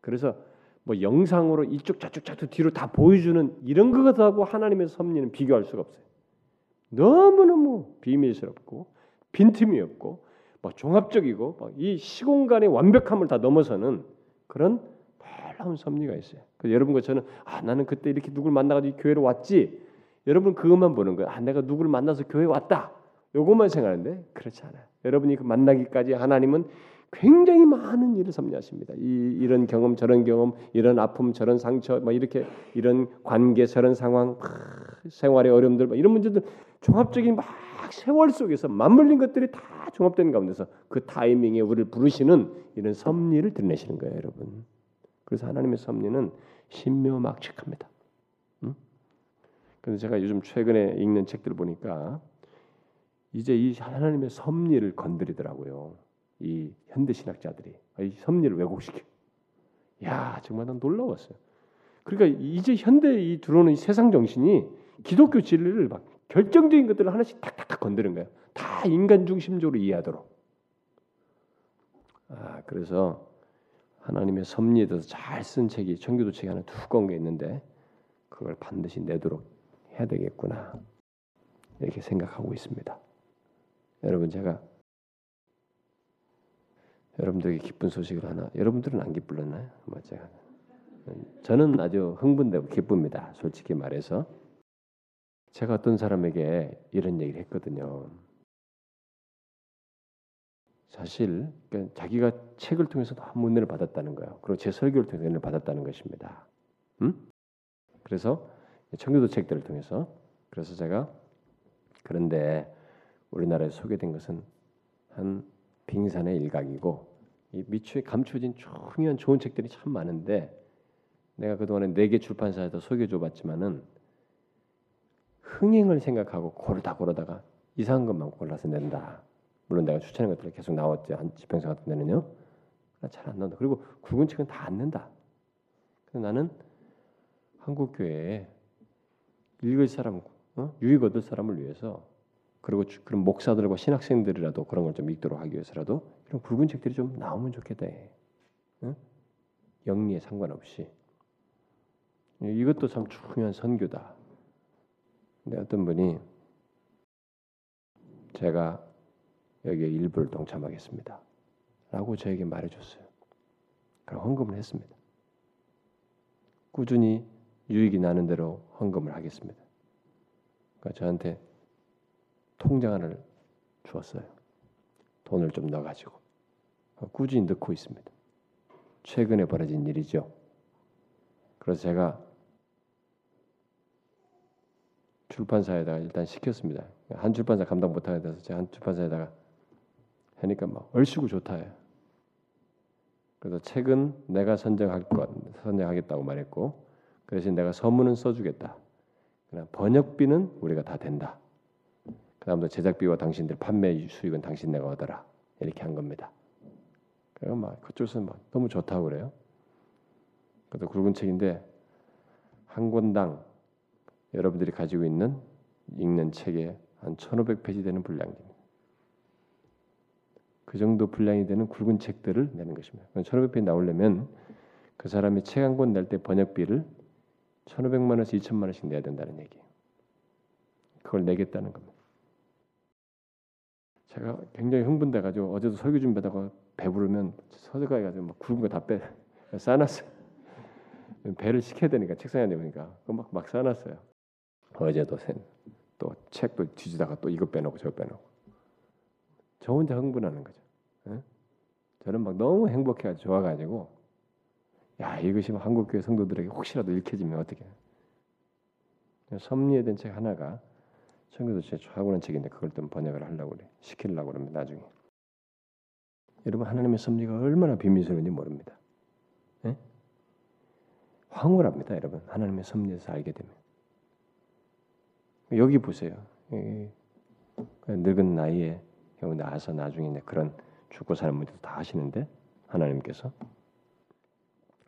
그래서 뭐 영상으로 이쪽 저쪽 저쪽 뒤로 다 보여주는 이런 것하고 하나님의 섭리는 비교할 수가 없어요. 너무너무 비밀스럽고 빈틈이 없고 뭐 종합적이고 뭐 이 시공간의 완벽함을 다 넘어서는 그런 놀라운 섭리가 있어요. 그 여러분과 저는 아 나는 그때 이렇게 누굴 만나가지고 교회로 왔지. 여러분 그것만 보는 거예요. 아 내가 누구를 만나서 교회 왔다. 요것만 생각하는데 그렇지 않아요. 여러분이 그 만나기까지 하나님은 굉장히 많은 일을 섭리하십니다. 이, 이런 경험, 저런 경험, 이런 아픔, 저런 상처, 뭐 이렇게 이런 관계, 저런 상황, 생활의 어려움들, 뭐 이런 문제들 종합적인 막 세월 속에서 맞물린 것들이 다 종합된 가운데서 그 타이밍에 우리를 부르시는 이런 섭리를 드러내시는 거예요, 여러분. 그래서 하나님의 섭리는 신묘막측합니다. 음? 그래서 제가 요즘 최근에 읽는 책들 보니까 이제 이 하나님의 섭리를 건드리더라고요. 이 현대 신학자들이 이 섭리를 왜곡시켜. 야 정말 난 놀라웠어요. 그러니까 이제 현대 이 들어오는 이 세상 정신이 기독교 진리를 막 결정적인 것들을 하나씩 탁탁탁 건드는 거예요. 다 인간 중심적으로 이해하도록. 아 그래서 하나님의 섭리에 대해서 잘 쓴 책이 청교도 책이 하나 두꺼운 게 있는데 그걸 반드시 내도록 해야 되겠구나 이렇게 생각하고 있습니다. 여러분 제가 여러분들에게 기쁜 소식을 하나 여러분들은 안 기쁠렀나요? 뭐 제가 저는 아주 흥분되고 기쁩니다. 솔직히 말해서 제가 어떤 사람에게 이런 얘기를 했거든요. 사실 그러니까 자기가 책을 통해서 너무 은혜를 받았다는 거예요. 그리고 제 설교를 통해서 은혜를 받았다는 것입니다. 음? 그래서 청교도 책들을 통해서 그래서 제가 그런데 우리나라에 소개된 것은 한 빙산의 일각이고 이 미추에 감춰진 중요한 좋은 책들이 참 많은데 내가 그동안에 네 개 출판사에서 소개줘봤지만은 흥행을 생각하고 고르다 고르다가 이상한 것만 골라서 낸다. 물론 내가 추천한 것들이 계속 나왔지 한 지평선 같은 데는요. 잘 안 나온다. 그리고 굵은 책은 다 안 낸다. 그래서 나는 한국 교회에 읽을 사람, 어? 유익 얻을 사람을 위해서 그리고 그런 목사들과 신학생들이라도 그런 걸 좀 읽도록 하기 위해서라도 이런 굵은 책들이 좀 나오면 좋겠다. 어? 영리에 상관없이 이것도 참 중요한 선교다. 근데 어떤 분이 제가 여기에 일부를 동참하겠습니다. 라고 저에게 말해줬어요. 그럼 헌금을 했습니다. 꾸준히 유익이 나는 대로 헌금을 하겠습니다. 그러니까 저한테 통장 하나를 주었어요. 돈을 좀 넣어가지고 꾸준히 넣고 있습니다. 최근에 벌어진 일이죠. 그래서 제가 출판사에다가 일단 시켰습니다. 한 출판사 감당 못하게 돼서 제가 한 출판사에다가 하니까 막 얼씨구 좋다해요. 그래서 책은 내가 선정할 것 선정하겠다고 말했고 그 대신 내가 서문은 써주겠다. 그러나 번역비는 우리가 다 된다. 그다음에 제작비와 당신들 판매 수익은 당신 내가 얻어라 이렇게 한 겁니다. 그래서 막 그쪽에서 막 너무 좋다고 그래요. 그것도 굵은 책인데 한 권당 여러분들이 가지고 있는 읽는 책에 한 1,500페이지 되는 분량입니다. 그 정도 분량이 되는 굵은 책들을 내는 것입니다. 1,500페이지 나오려면 그 사람이 책 한 권 낼 때 번역비를 1,500만 원에서 2천만 원씩 내야 된다는 얘기예요. 그걸 내겠다는 겁니다. 제가 굉장히 흥분돼 가지고 어제도 설교 준비하다가 배부르면 서재가에 가지고 막 굵은 거 다 빼 싸놨어요. 배를 시켜야 되니까 책상에 내보니까 막막 싸놨어요. 어제도 또 책도 뒤지다가 또 이거 빼놓고 저거 빼놓고 저 혼자 흥분하는 거죠. 예? 저는 막 너무 행복해가지고 좋아가지고 야 이것이 한국 교회 성도들에게 혹시라도 읽혀지면 어떻게 섭리에 된 책 하나가 청교도 제 좋아하는 책인데 그걸 좀 번역을 하려고 그래 시키려고 그러면 나중에 여러분 하나님의 섭리가 얼마나 비밀스러운지 모릅니다. 예? 황홀합니다, 여러분. 하나님의 섭리에서 알게 되면 여기 보세요. 늙은 나이에 여기 나와서 나중에 그런 죽고 사는 문제도 다 하시는데 하나님께서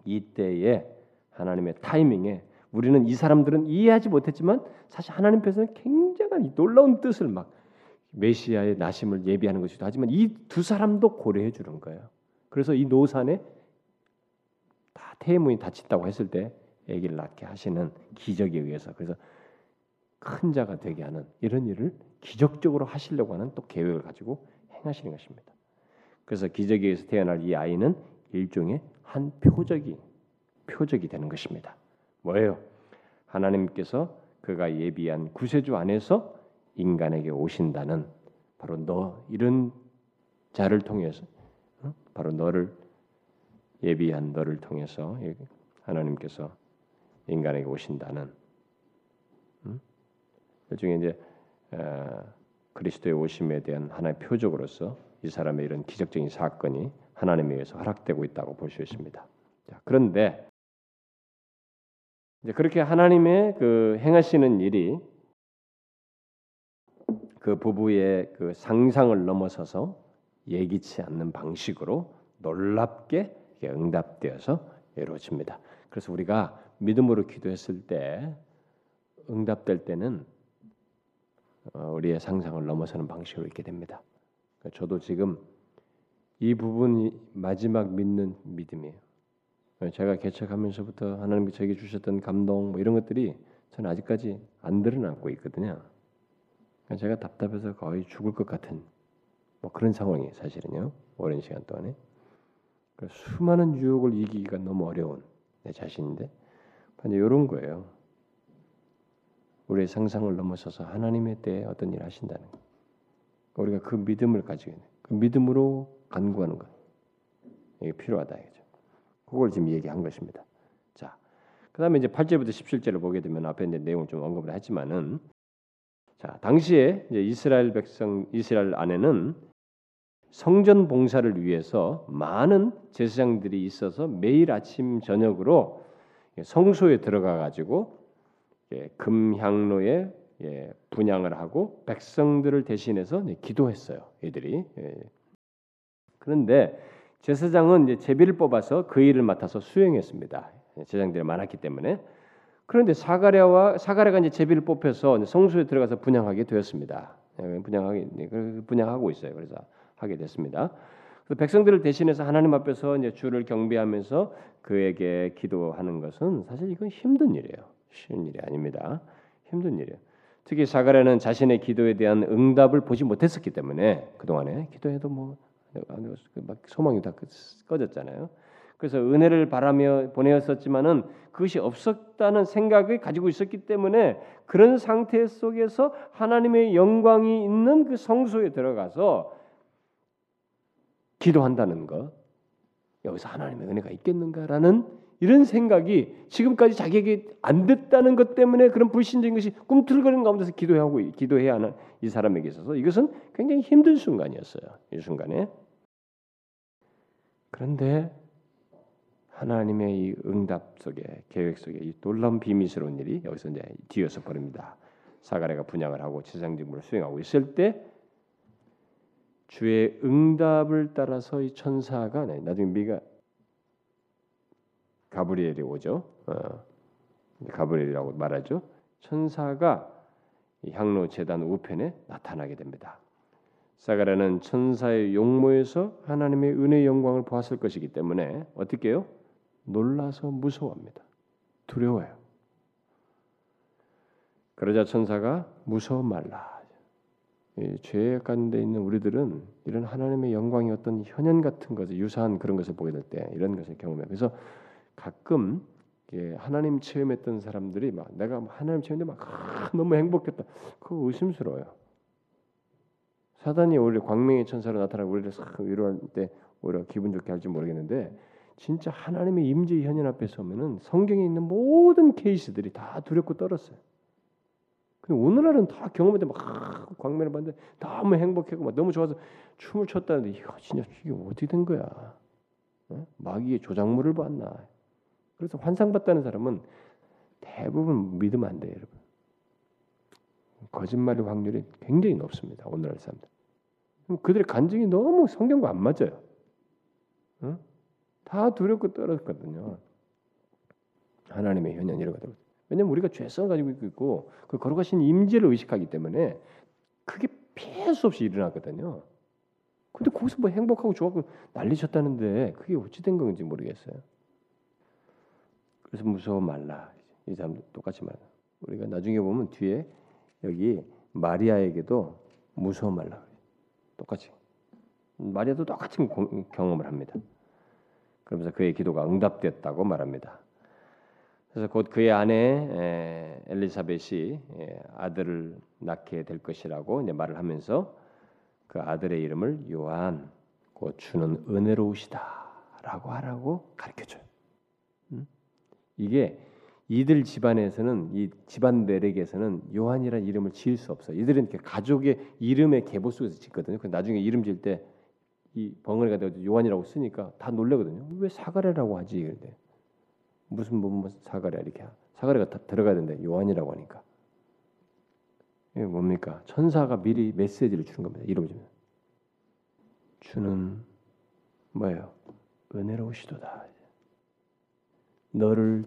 이때에 하나님의 타이밍에 우리는 이 사람들은 이해하지 못했지만 사실 하나님께서는 굉장한 놀라운 뜻을 막 메시아의 나심을 예비하는 것이기도 하지만 이 두 사람도 고려해 주는 거예요. 그래서 이 노산에 다 태문이 닫힌다고 했을 때 아기를 낳게 하시는 기적에 의해서 그래서 큰 자가 되게 하는 이런 일을 기적적으로 하시려고 하는 또 계획을 가지고 행하시는 것입니다. 그래서 기적에 의해서 태어날 이 아이는 일종의 한 표적이 표적이 되는 것입니다. 뭐예요? 하나님께서 그가 예비한 구세주 안에서 인간에게 오신다는 바로 너 이런 자를 통해서 어? 바로 너를 예비한 너를 통해서 하나님께서 인간에게 오신다는 일종의 이제 어, 그리스도의 오심에 대한 하나의 표적으로서 이 사람의 이런 기적적인 사건이 하나님에 의해서 허락되고 있다고 볼 수 있습니다. 자, 그런데 이제 그렇게 하나님의 그 행하시는 일이 그 부부의 그 상상을 넘어서서 예기치 않는 방식으로 놀랍게 응답되어서 이루어집니다. 그래서 우리가 믿음으로 기도했을 때 응답될 때는 어, 우리의 상상을 넘어서는 방식으로 있게 됩니다. 그러니까 저도 지금 이 부분이 마지막 믿는 믿음이에요. 제가 개척하면서부터 하나님께 저에게 주셨던 감동 뭐 이런 것들이 저는 아직까지 안 드러나고 있거든요. 그러니까 제가 답답해서 거의 죽을 것 같은 뭐 그런 상황이 사실은요. 오랜 시간 동안에 그러니까 수많은 유혹을 이기기가 너무 어려운 내 자신인데 이런 거예요. 우리의 상상을 넘어서서 하나님의 때에 어떤 일을 하신다는 것. 우리가 그 믿음을 가지고 있는 그 믿음으로 간구하는 것. 이게 필요하다 이거죠. 그걸 지금 얘기한 것입니다. 자, 그다음에 이제 8절부터 17절을 보게 되면 앞에 이제 내용을 좀 언급을 했지만은 자, 당시에 이제 이스라엘 백성 이스라엘 안에는 성전 봉사를 위해서 많은 제사장들이 있어서 매일 아침 저녁으로 성소에 들어가 가지고 예, 금향로에 예, 분양을 하고 백성들을 대신해서 기도했어요. 애들이. 예. 그런데 제사장은 이제 제비를 뽑아서 그 일을 맡아서 수행했습니다. 제사장들이 많았기 때문에. 그런데 사가랴와 사가랴가 이제 제비를 뽑혀서 성소에 들어가서 분양하게 되었습니다. 분양하게 그 분양하고 있어요. 그래서 하게 됐습니다. 백성들을 대신해서 하나님 앞에서 이제 주를 경배하면서 그에게 기도하는 것은 사실 이건 힘든 일이에요. 쉬운 일이 아닙니다. 힘든 일이에요. 특히 사가랴는 자신의 기도에 대한 응답을 보지 못했었기 때문에 그 동안에 기도해도 뭐 막 소망이 다 꺼졌잖아요. 그래서 은혜를 바라며 보내었었지만은 그것이 없었다는 생각을 가지고 있었기 때문에 그런 상태 속에서 하나님의 영광이 있는 그 성소에 들어가서 기도한다는 것 여기서 하나님의 은혜가 있겠는가라는 이런 생각이 지금까지 자기에게 안 됐다는 것 때문에 그런 불신적인 것이 꿈틀거리는 가운데서 기도하고 기도해야 하는 이 사람에게 있어서 이것은 굉장히 힘든 순간이었어요. 이 순간에 그런데 하나님의 이 응답 속에 계획 속에 이 놀라운 비밀스러운 일이 여기서 이제 뒤어서 벌입니다. 사가랴가 분양을 하고 지상 직무를 수행하고 있을 때 주의 응답을 따라서 이 천사가 네, 나중에 미가 가브리엘이 오죠. 어, 가브리엘이라고 말하죠. 천사가 향로 제단 우편에 나타나게 됩니다. 사가랴는 천사의 용모에서 하나님의 은혜 영광을 보았을 것이기 때문에 어떻게 해요? 놀라서 무서워합니다. 두려워요. 그러자 천사가 무서워 말라. 죄 가운데 있는 우리들은 이런 하나님의 영광이 어떤 현현 같은 것을 유사한 그런 것을 보게 될 때 이런 것을 경험해. 그래서 가끔 하나님 체험했던 사람들이 막 내가 하나님 체험했는데 막 아, 너무 행복했다. 그거 의심스러워요. 사단이 오히려 광명의 천사로 나타나고 우리를 싹 위로할 때 오히려 기분 좋게 할지 모르겠는데 진짜 하나님의 임재 현현 앞에 서면은 성경에 있는 모든 케이스들이 다 두렵고 떨었어요. 근데 오늘날은 다 경험할 때막 광명을 봤는데 너무 행복하고 막 너무 좋아서 춤을 췄다는데 이거 진짜 이게 어떻게 된 거야? 어? 마귀의 조작물을 봤나? 그래서 환상봤다는 사람은 대부분 믿으면 안 돼요, 여러분. 거짓말의 확률이 굉장히 높습니다. 오늘날 사람들. 그들의 간증이 너무 성경과 안 맞아요. 어? 다 두렵고 떨었거든요. 하나님의 현현 이런 것들. 왜냐면 우리가 죄성 가지고 있고 그 거룩하신 임재를 의식하기 때문에 그게 피할 수 없이 일어나거든요. 근데 거기서 뭐 행복하고 좋아하고 난리쳤다는데 그게 어찌 된 건지 모르겠어요. 그래서 무서워 말라. 이 사람 똑같이 말. 우리가 나중에 보면 뒤에 여기 마리아에게도 무서워 말라. 똑같이. 마리아도 똑같이 경험을 합니다. 그러면서 그의 기도가 응답됐다고 말합니다. 그래서 곧 그의 아내 엘리사벳이 아들을 낳게 될 것이라고 이제 말을 하면서 그 아들의 이름을 요한 곧 주는 은혜로우시다라고 하라고 가르쳐 줘요. 음? 이게 이들 집안에서는 이 집안들에게서는 요한이라는 이름을 지을 수 없어요. 이들은 가족의 이름의 계보 속에서 짓거든요. 그 나중에 이름 지을 때 이 벙어리가 되어 요한이라고 쓰니까 다 놀래거든요. 왜 사가랴라고 하지? 이런데 무슨 뭐, 뭐 사가랴 이렇게 사가랴가 다 들어가야 되는데 요한이라고 하니까 이게 뭡니까? 천사가 미리 메시지를 주는 겁니다. 이름 주면 주는 뭐예요? 은혜로우시도다. 너를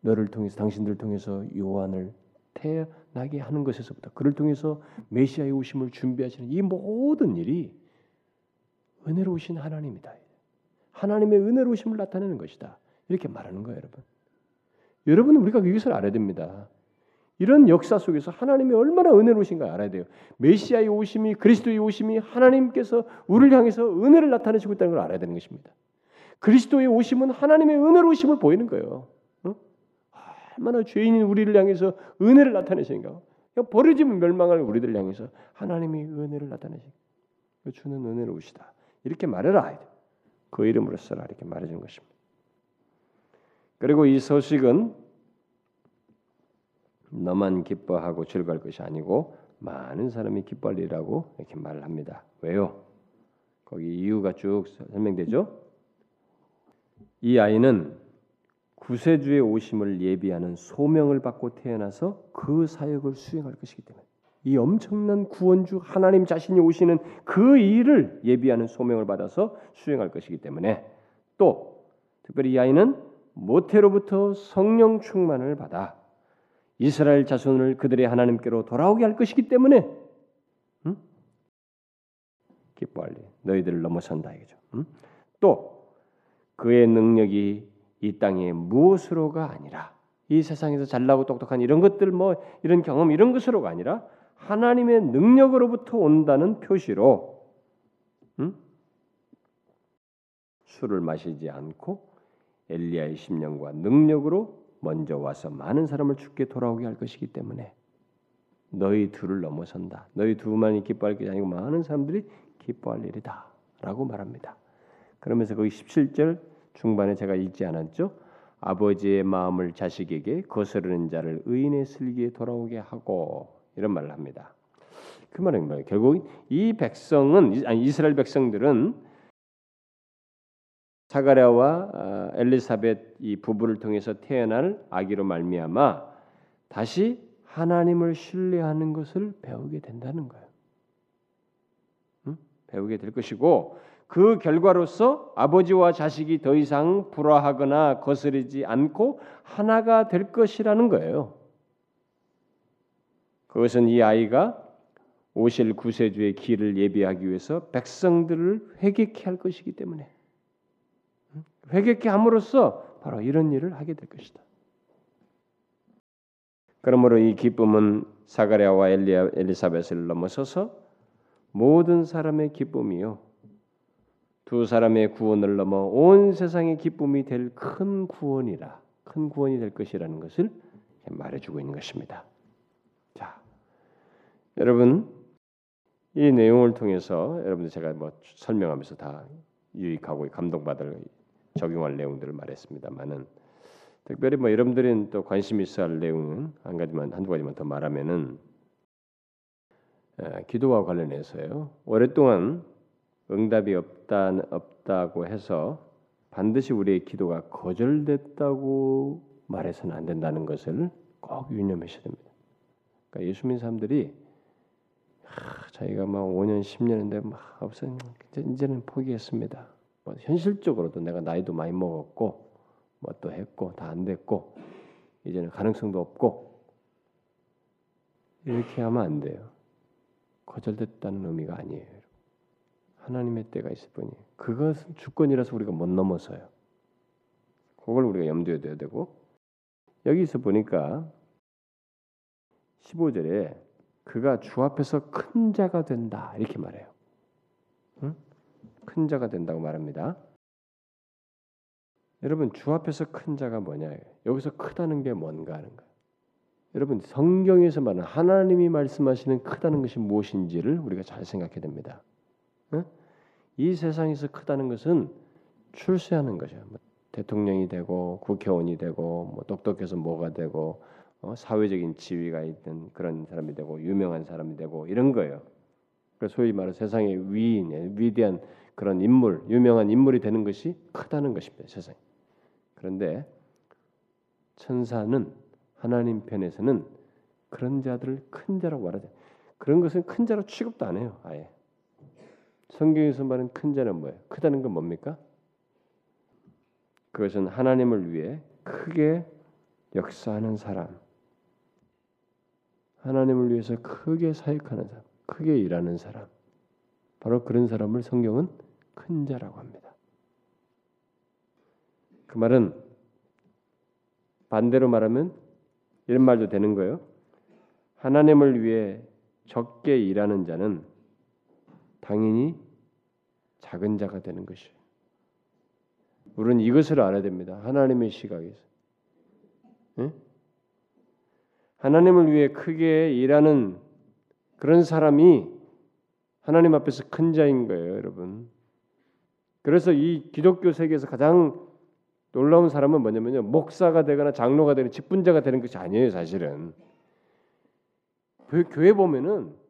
너를 통해서 당신들을 통해서 요한을 태어나게 하는 것에서부터 그를 통해서 메시아의 오심을 준비하시는 이 모든 일이 은혜로우신 하나님이다. 하나님의 은혜로우심을 나타내는 것이다. 이렇게 말하는 거예요, 여러분. 여러분은 우리가 이것을 알아야 됩니다. 이런 역사 속에서 하나님이 얼마나 은혜로우신가 알아야 돼요. 메시아의 오심이 그리스도의 오심이 하나님께서 우리를 향해서 은혜를 나타내시고 있다는 걸 알아야 되는 것입니다. 그리스도의 오심은 하나님의 은혜로우심을 보이는 거예요. 어? 얼마나 죄인인 우리를 향해서 은혜를 나타내시는가. 버려지면 멸망할 우리들을 향해서 하나님이 은혜를 나타내시. 주는 은혜로우시다. 이렇게 말해라. 그 이름으로 써라. 이렇게 말해주는 것입니다. 그리고 이 소식은 너만 기뻐하고 즐거울 것이 아니고 많은 사람이 기뻐할 일이라고 이렇게 말을 합니다. 왜요? 거기 이유가 쭉 설명되죠. 이 아이는 구세주의 오심을 예비하는 소명을 받고 태어나서 그 사역을 수행할 것이기 때문에 이 엄청난 구원주 하나님 자신이 오시는 그 일을 예비하는 소명을 받아서 수행할 것이기 때문에 또 특별히 이 아이는 모태로부터 성령 충만을 받아 이스라엘 자손을 그들의 하나님께로 돌아오게 할 것이기 때문에 음? 기뻐할 일 너희들을 넘어선다 이거죠. 음? 또 그의 능력이 이 땅의 무엇으로가 아니라 이 세상에서 잘나고 똑똑한 이런 것들 뭐 이런 경험 이런 것으로가 아니라 하나님의 능력으로부터 온다는 표시로 음? 술을 마시지 않고 엘리야의 심령과 능력으로 먼저 와서 많은 사람을 죽게 돌아오게 할 것이기 때문에 너희 둘을 넘어선다. 너희 두만이 기뻐할 것이 아니고 많은 사람들이 기뻐할 일이다. 라고 말합니다. 그러면서 거기 17절 중반에 제가 읽지 않았죠? 아버지의 마음을 자식에게 거스르는 자를 의인의 슬기에 돌아오게 하고 이런 말을 합니다. 그 말은 뭐예요? 결국 이 백성은 아니 이스라엘 백성들은 사가랴와 아, 엘리사벳 이 부부를 통해서 태어날 아기로 말미암아 다시 하나님을 신뢰하는 것을 배우게 된다는 거예요. 응? 배우게 될 것이고 그 결과로서 아버지와 자식이 더 이상 불화하거나 거스르지 않고 하나가 될 것이라는 거예요. 그것은 이 아이가 오실 구세주의 길을 예비하기 위해서 백성들을 회개케 할 것이기 때문에 회개케 함으로써 바로 이런 일을 하게 될 것이다. 그러므로 이 기쁨은 사가랴와 엘리사벳을 넘어서서 모든 사람의 기쁨이요 두 사람의 구원을 넘어 온 세상의 기쁨이 될 큰 구원이라 큰 구원이 될 것이라는 것을 말해주고 있는 것입니다. 자, 여러분 이 내용을 통해서 여러분들 제가 뭐 설명하면서 다 유익하고 감동받을 적용할 내용들을 말했습니다만은 특별히 뭐 여러분들은 또 관심 있어 할 내용은 한 가지만 한두 가지만 더 말하면은 에, 기도와 관련해서요. 오랫동안 응답이 없다 없다고 해서 반드시 우리의 기도가 거절됐다고 말해서는 안 된다는 것을 꼭 유념하셔야 됩니다. 그러니까 예수 믿는 사람들이 하, 자기가 막 5년 10년인데 막 없어 이제는 포기했습니다. 뭐 현실적으로도 내가 나이도 많이 먹었고 뭐 또 했고 다 안 됐고 이제는 가능성도 없고 이렇게 하면 안 돼요. 거절됐다는 의미가 아니에요. 하나님의 때가 있을 뿐이에요. 그것은 주권이라서 우리가 못 넘어서요. 그걸 우리가 염두에 둬야 되고 여기서 보니까 15절에 그가 주 앞에서 큰 자가 된다 이렇게 말해요. 응? 큰 자가 된다고 말합니다. 여러분 주 앞에서 큰 자가 뭐냐? 여기서 크다는 게 뭔가 하는 거예요. 여러분 성경에서 말하는 하나님이 말씀하시는 크다는 것이 무엇인지를 우리가 잘 생각해야 됩니다. 응? 이 세상에서 크다는 것은 출세하는 거죠. 뭐 대통령이 되고 국회의원이 되고 뭐 똑똑해서 뭐가 되고 어, 사회적인 지위가 있는 그런 사람이 되고 유명한 사람이 되고 이런 거예요. 그 소위 말해 세상의 위인, 위대한 그런 인물, 유명한 인물이 되는 것이 크다는 것입니다. 세상. 그런데 천사는 하나님 편에서는 그런 자들을 큰 자라고 말하죠. 그런 것은 큰 자로 취급도 안 해요. 아예. 성경에서 말하는 큰 자는 뭐예요? 크다는 건 뭡니까? 그것은 하나님을 위해 크게 역사하는 사람, 하나님을 위해서 크게 사역하는 사람, 크게 일하는 사람, 바로 그런 사람을 성경은 큰 자라고 합니다. 그 말은 반대로 말하면 이런 말도 되는 거예요. 하나님을 위해 적게 일하는 자는 당연히 작은 자가 되는 것이에요. 우리는 이것을 알아야 됩니다. 하나님의 시각에서. 네? 하나님을 위해 크게 일하는 그런 사람이 하나님 앞에서 큰 자인 거예요, 여러분. 그래서 이 기독교 세계에서 가장 놀라운 사람은 뭐냐면요. 목사가 되거나 장로가 되는 직분자가 되는 것이 아니에요, 사실은. 교회 보면은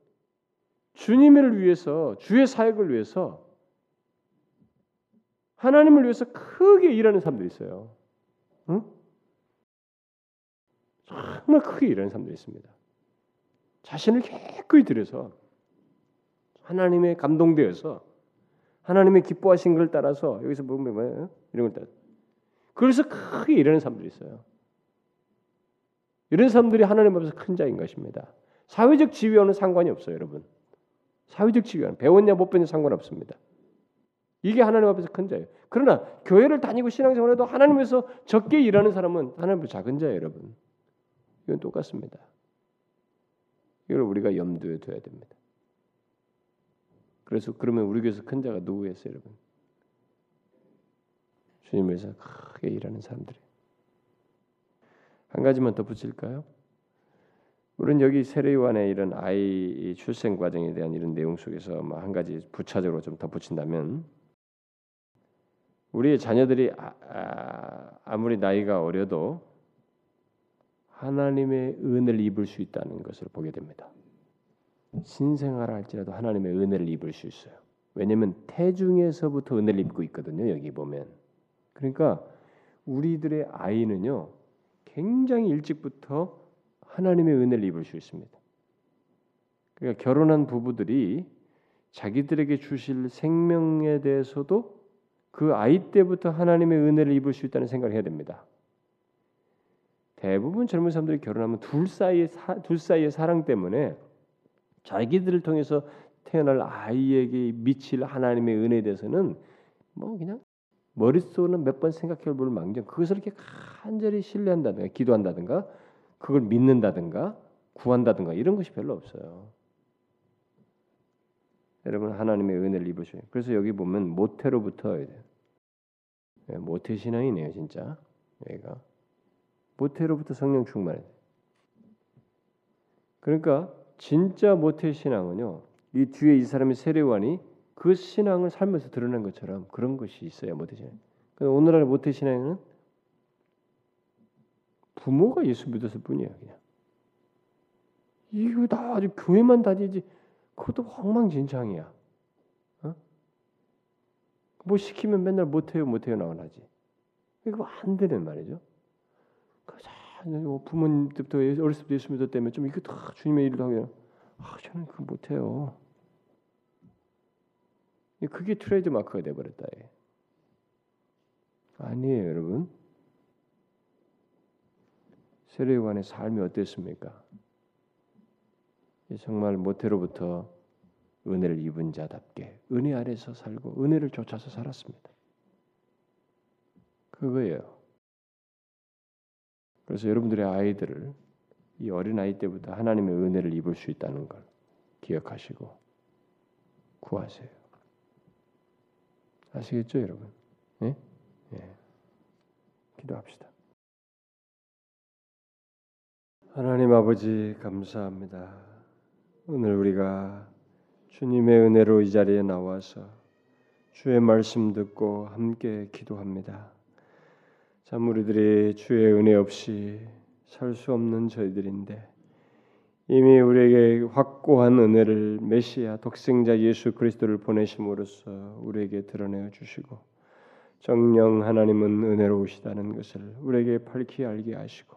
주님을 위해서 주의 사역을 위해서 하나님을 위해서 크게 일하는 사람들이 있어요. 응? 정말 크게 일하는 사람들이 있습니다. 자신을 기꺼이 들여서 하나님의 감동되어서 하나님의 기뻐하신 걸 따라서 여기서 보면 뭐예요? 이런 걸 따라 그래서 크게 일하는 사람들이 있어요. 이런 사람들이 하나님 앞에서 큰 자인 것입니다. 사회적 지위와는 상관이 없어요, 여러분. 사회적 지위와는 배웠냐 못 배웠냐 상관없습니다. 이게 하나님 앞에서 큰 자예요. 그러나 교회를 다니고 신앙생활 해도 하나님에서 적게 일하는 사람은 하나님 앞에 작은 자예요, 여러분. 이건 똑같습니다. 이걸 우리가 염두에 둬야 됩니다. 그래서 그러면 우리 교회에서 큰 자가 누구겠어요, 여러분? 주님에서 크게 일하는 사람들이. 한 가지만 더 붙일까요? 우리는 여기 세례요한의 이런 아이 출생 과정에 대한 이런 내용 속에서 뭐한 가지 부차적으로 좀 덧붙인다면 우리의 자녀들이 아, 아, 무리 나이가 어려도 하나님의 은혜를 입을 수 있다는 것을 보게 됩니다. 신생아라 할지라도 하나님의 은혜를 입을 수 있어요. 왜냐하면 태중에서부터 은혜를 입고 있거든요. 여기 보면 그러니까 우리들의 아이는요 굉장히 일찍부터 하나님의 은혜를 입을 수 있습니다. 그러니까 결혼한 부부들이 자기들에게 주실 생명에 대해서도 그 아이 때부터 하나님의 은혜를 입을 수 있다는 생각을 해야 됩니다. 대부분 젊은 사람들이 결혼하면 둘 사이의 사, 둘 사이의 사랑 때문에 자기들을 통해서 태어날 아이에게 미칠 하나님의 은혜에 대해서는 뭐 그냥 머릿속으로는 몇 번 생각해 볼 망정 그것을 이렇게 간절히 신뢰한다든가 기도한다든가 그걸 믿는다든가 구한다든가 이런 것이 별로 없어요. 여러분 하나님의 은혜를 입으셔요. 그래서 여기 보면 모태로부터 예, 모태 신앙이네요, 진짜. 여기가 모태로부터 성령 충만해. 그러니까 진짜 모태 신앙은요. 이 뒤에 이 사람의 세례 요한이 그 신앙을 살면서 드러낸 것처럼 그런 것이 있어요, 모태 신앙. 오늘날 모태 신앙은 부모가 예수 믿었을 뿐이에요, 그냥. 이거 다 아주 교회만 다니지 그것도 엉망진창이야. 어? 뭐 시키면 맨날 못해요, 못해요 나오나지. 이거 안 되는 말이죠. 뭐 부모님 때부터 어렸을 때부터 예수 믿었다면 좀 이거 다 주님의 일을 하면 아 저는 그거 못해요. 그게 트레이드 마크가 돼버렸다. 아니에요, 여러분. 세례요한의 삶이 어땠습니까? 정말 모태로부터 은혜를 입은 자답게 은혜 아래서 살고 은혜를 쫓아서 살았습니다. 그거예요. 그래서 여러분들의 아이들을 이 어린 아이 때부터 하나님의 은혜를 입을 수 있다는 걸 기억하시고 구하세요. 아시겠죠, 여러분? 예? 예. 기도합시다. 하나님 아버지 감사합니다. 오늘 우리가 주님의 은혜로 이 자리에 나와서 주의 말씀 듣고 함께 기도합니다. 참 우리들이 주의 은혜 없이 살 수 없는 저희들인데 이미 우리에게 확고한 은혜를 메시아 독생자 예수 그리스도를 보내심으로써 우리에게 드러내어 주시고 정령 하나님은 은혜로우시다는 것을 우리에게 밝히 알게 하시고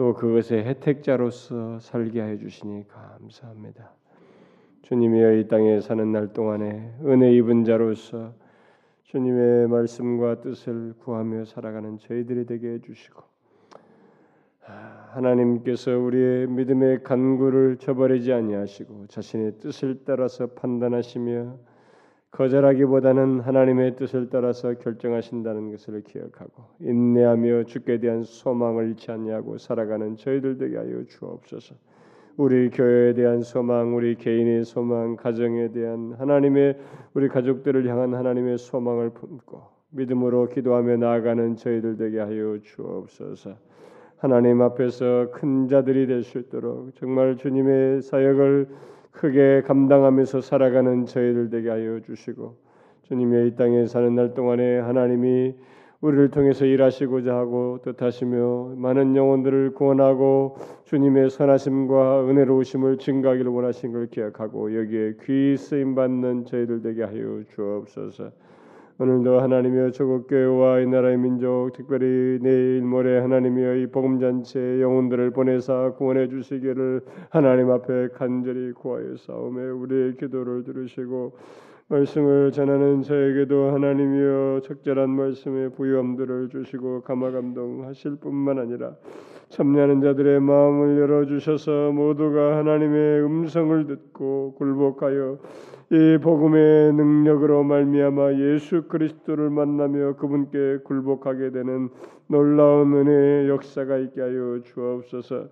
또 그것의 혜택자로서 살게 하여 주시니 감사합니다. 주님이여 이 땅에 사는 날 동안에 은혜 입은 자로서 주님의 말씀과 뜻을 구하며 살아가는 저희들이 되게 해 주시고 하나님께서 우리의 믿음의 간구를 저버리지 아니하시고 자신의 뜻을 따라서 판단하시며 거절하기보다는 하나님의 뜻을 따라서 결정하신다는 것을 기억하고 인내하며 주께 대한 소망을 잃지 않냐고 살아가는 저희들 되게 하여 주옵소서. 우리 교회에 대한 소망, 우리 개인의 소망, 가정에 대한 하나님의 우리 가족들을 향한 하나님의 소망을 품고 믿음으로 기도하며 나아가는 저희들 되게 하여 주옵소서. 하나님 앞에서 큰 자들이 될 수 있도록 정말 주님의 사역을 크게 감당하면서 살아가는 저희들 되게 하여 주시고 주님의 이 땅에 사는 날 동안에 하나님이 우리를 통해서 일하시고자 하고 뜻하시며 많은 영혼들을 구원하고 주님의 선하심과 은혜로우심을 증가하기를 원하신 걸 기억하고 여기에 귀 쓰임 받는 저희들 되게 하여 주옵소서. 오늘도 하나님이여 조국 교회와 이 나라의 민족 특별히 내일 모레 하나님이여 이 복음 잔치의 영혼들을 보내사 구원해 주시기를 하나님 앞에 간절히 구하여 싸움에 우리의 기도를 들으시고 말씀을 전하는 저에게도 하나님이여 적절한 말씀의 부유함들을 주시고 감화 감동하실 뿐만 아니라 참여하는 자들의 마음을 열어 주셔서 모두가 하나님의 음성을 듣고 굴복하여 이 복음의 능력으로 말미암아 예수 그리스도를 만나며 그분께 굴복하게 되는 놀라운 은혜의 역사가 있게 하여 주옵소서.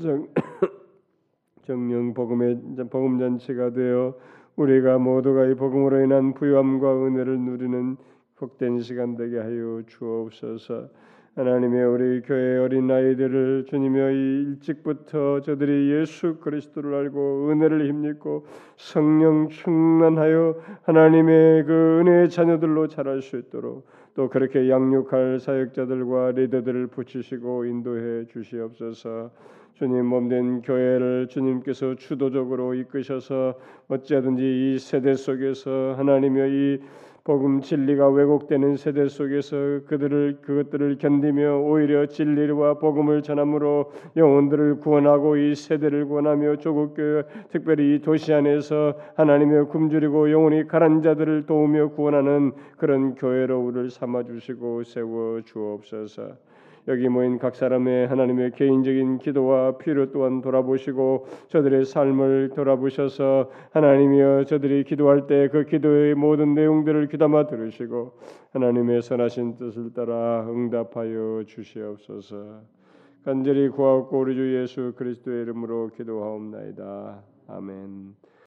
정, 정령 복음의 복음 잔치가 되어 우리가 모두가 이 복음으로 인한 부유함과 은혜를 누리는 복된 시간 되게 하여 주옵소서. 하나님의 우리 교회 어린 아이들을 주님의 이 일찍부터 저들이 예수 그리스도를 알고 은혜를 힘입고 성령 충만하여 하나님의 그 은혜의 자녀들로 자랄 수 있도록 또 그렇게 양육할 사역자들과 리더들을 붙이시고 인도해 주시옵소서. 주님 몸된 교회를 주님께서 주도적으로 이끄셔서 어찌하든지 이 세대 속에서 하나님의 이 복음 진리가 왜곡되는 세대 속에서 그들을 그것들을 견디며 오히려 진리와 복음을 전함으로 영혼들을 구원하고 이 세대를 구원하며 조국 교회 특별히 이 도시 안에서 하나님의 굶주리고 영혼이 가란 자들을 도우며 구원하는 그런 교회로 우리를 삼아 주시고 세워 주옵소서. 여기 모인 각 사람의 하나님의 개인적인 기도와 필요 또한 돌아보시고 저들의 삶을 돌아보셔서 하나님이여 저들이 기도할 때 그 기도의 모든 내용들을 귀담아 들으시고 하나님의 선하신 뜻을 따라 응답하여 주시옵소서. 간절히 구하옵고 우리 주 예수 그리스도의 이름으로 기도하옵나이다. 아멘.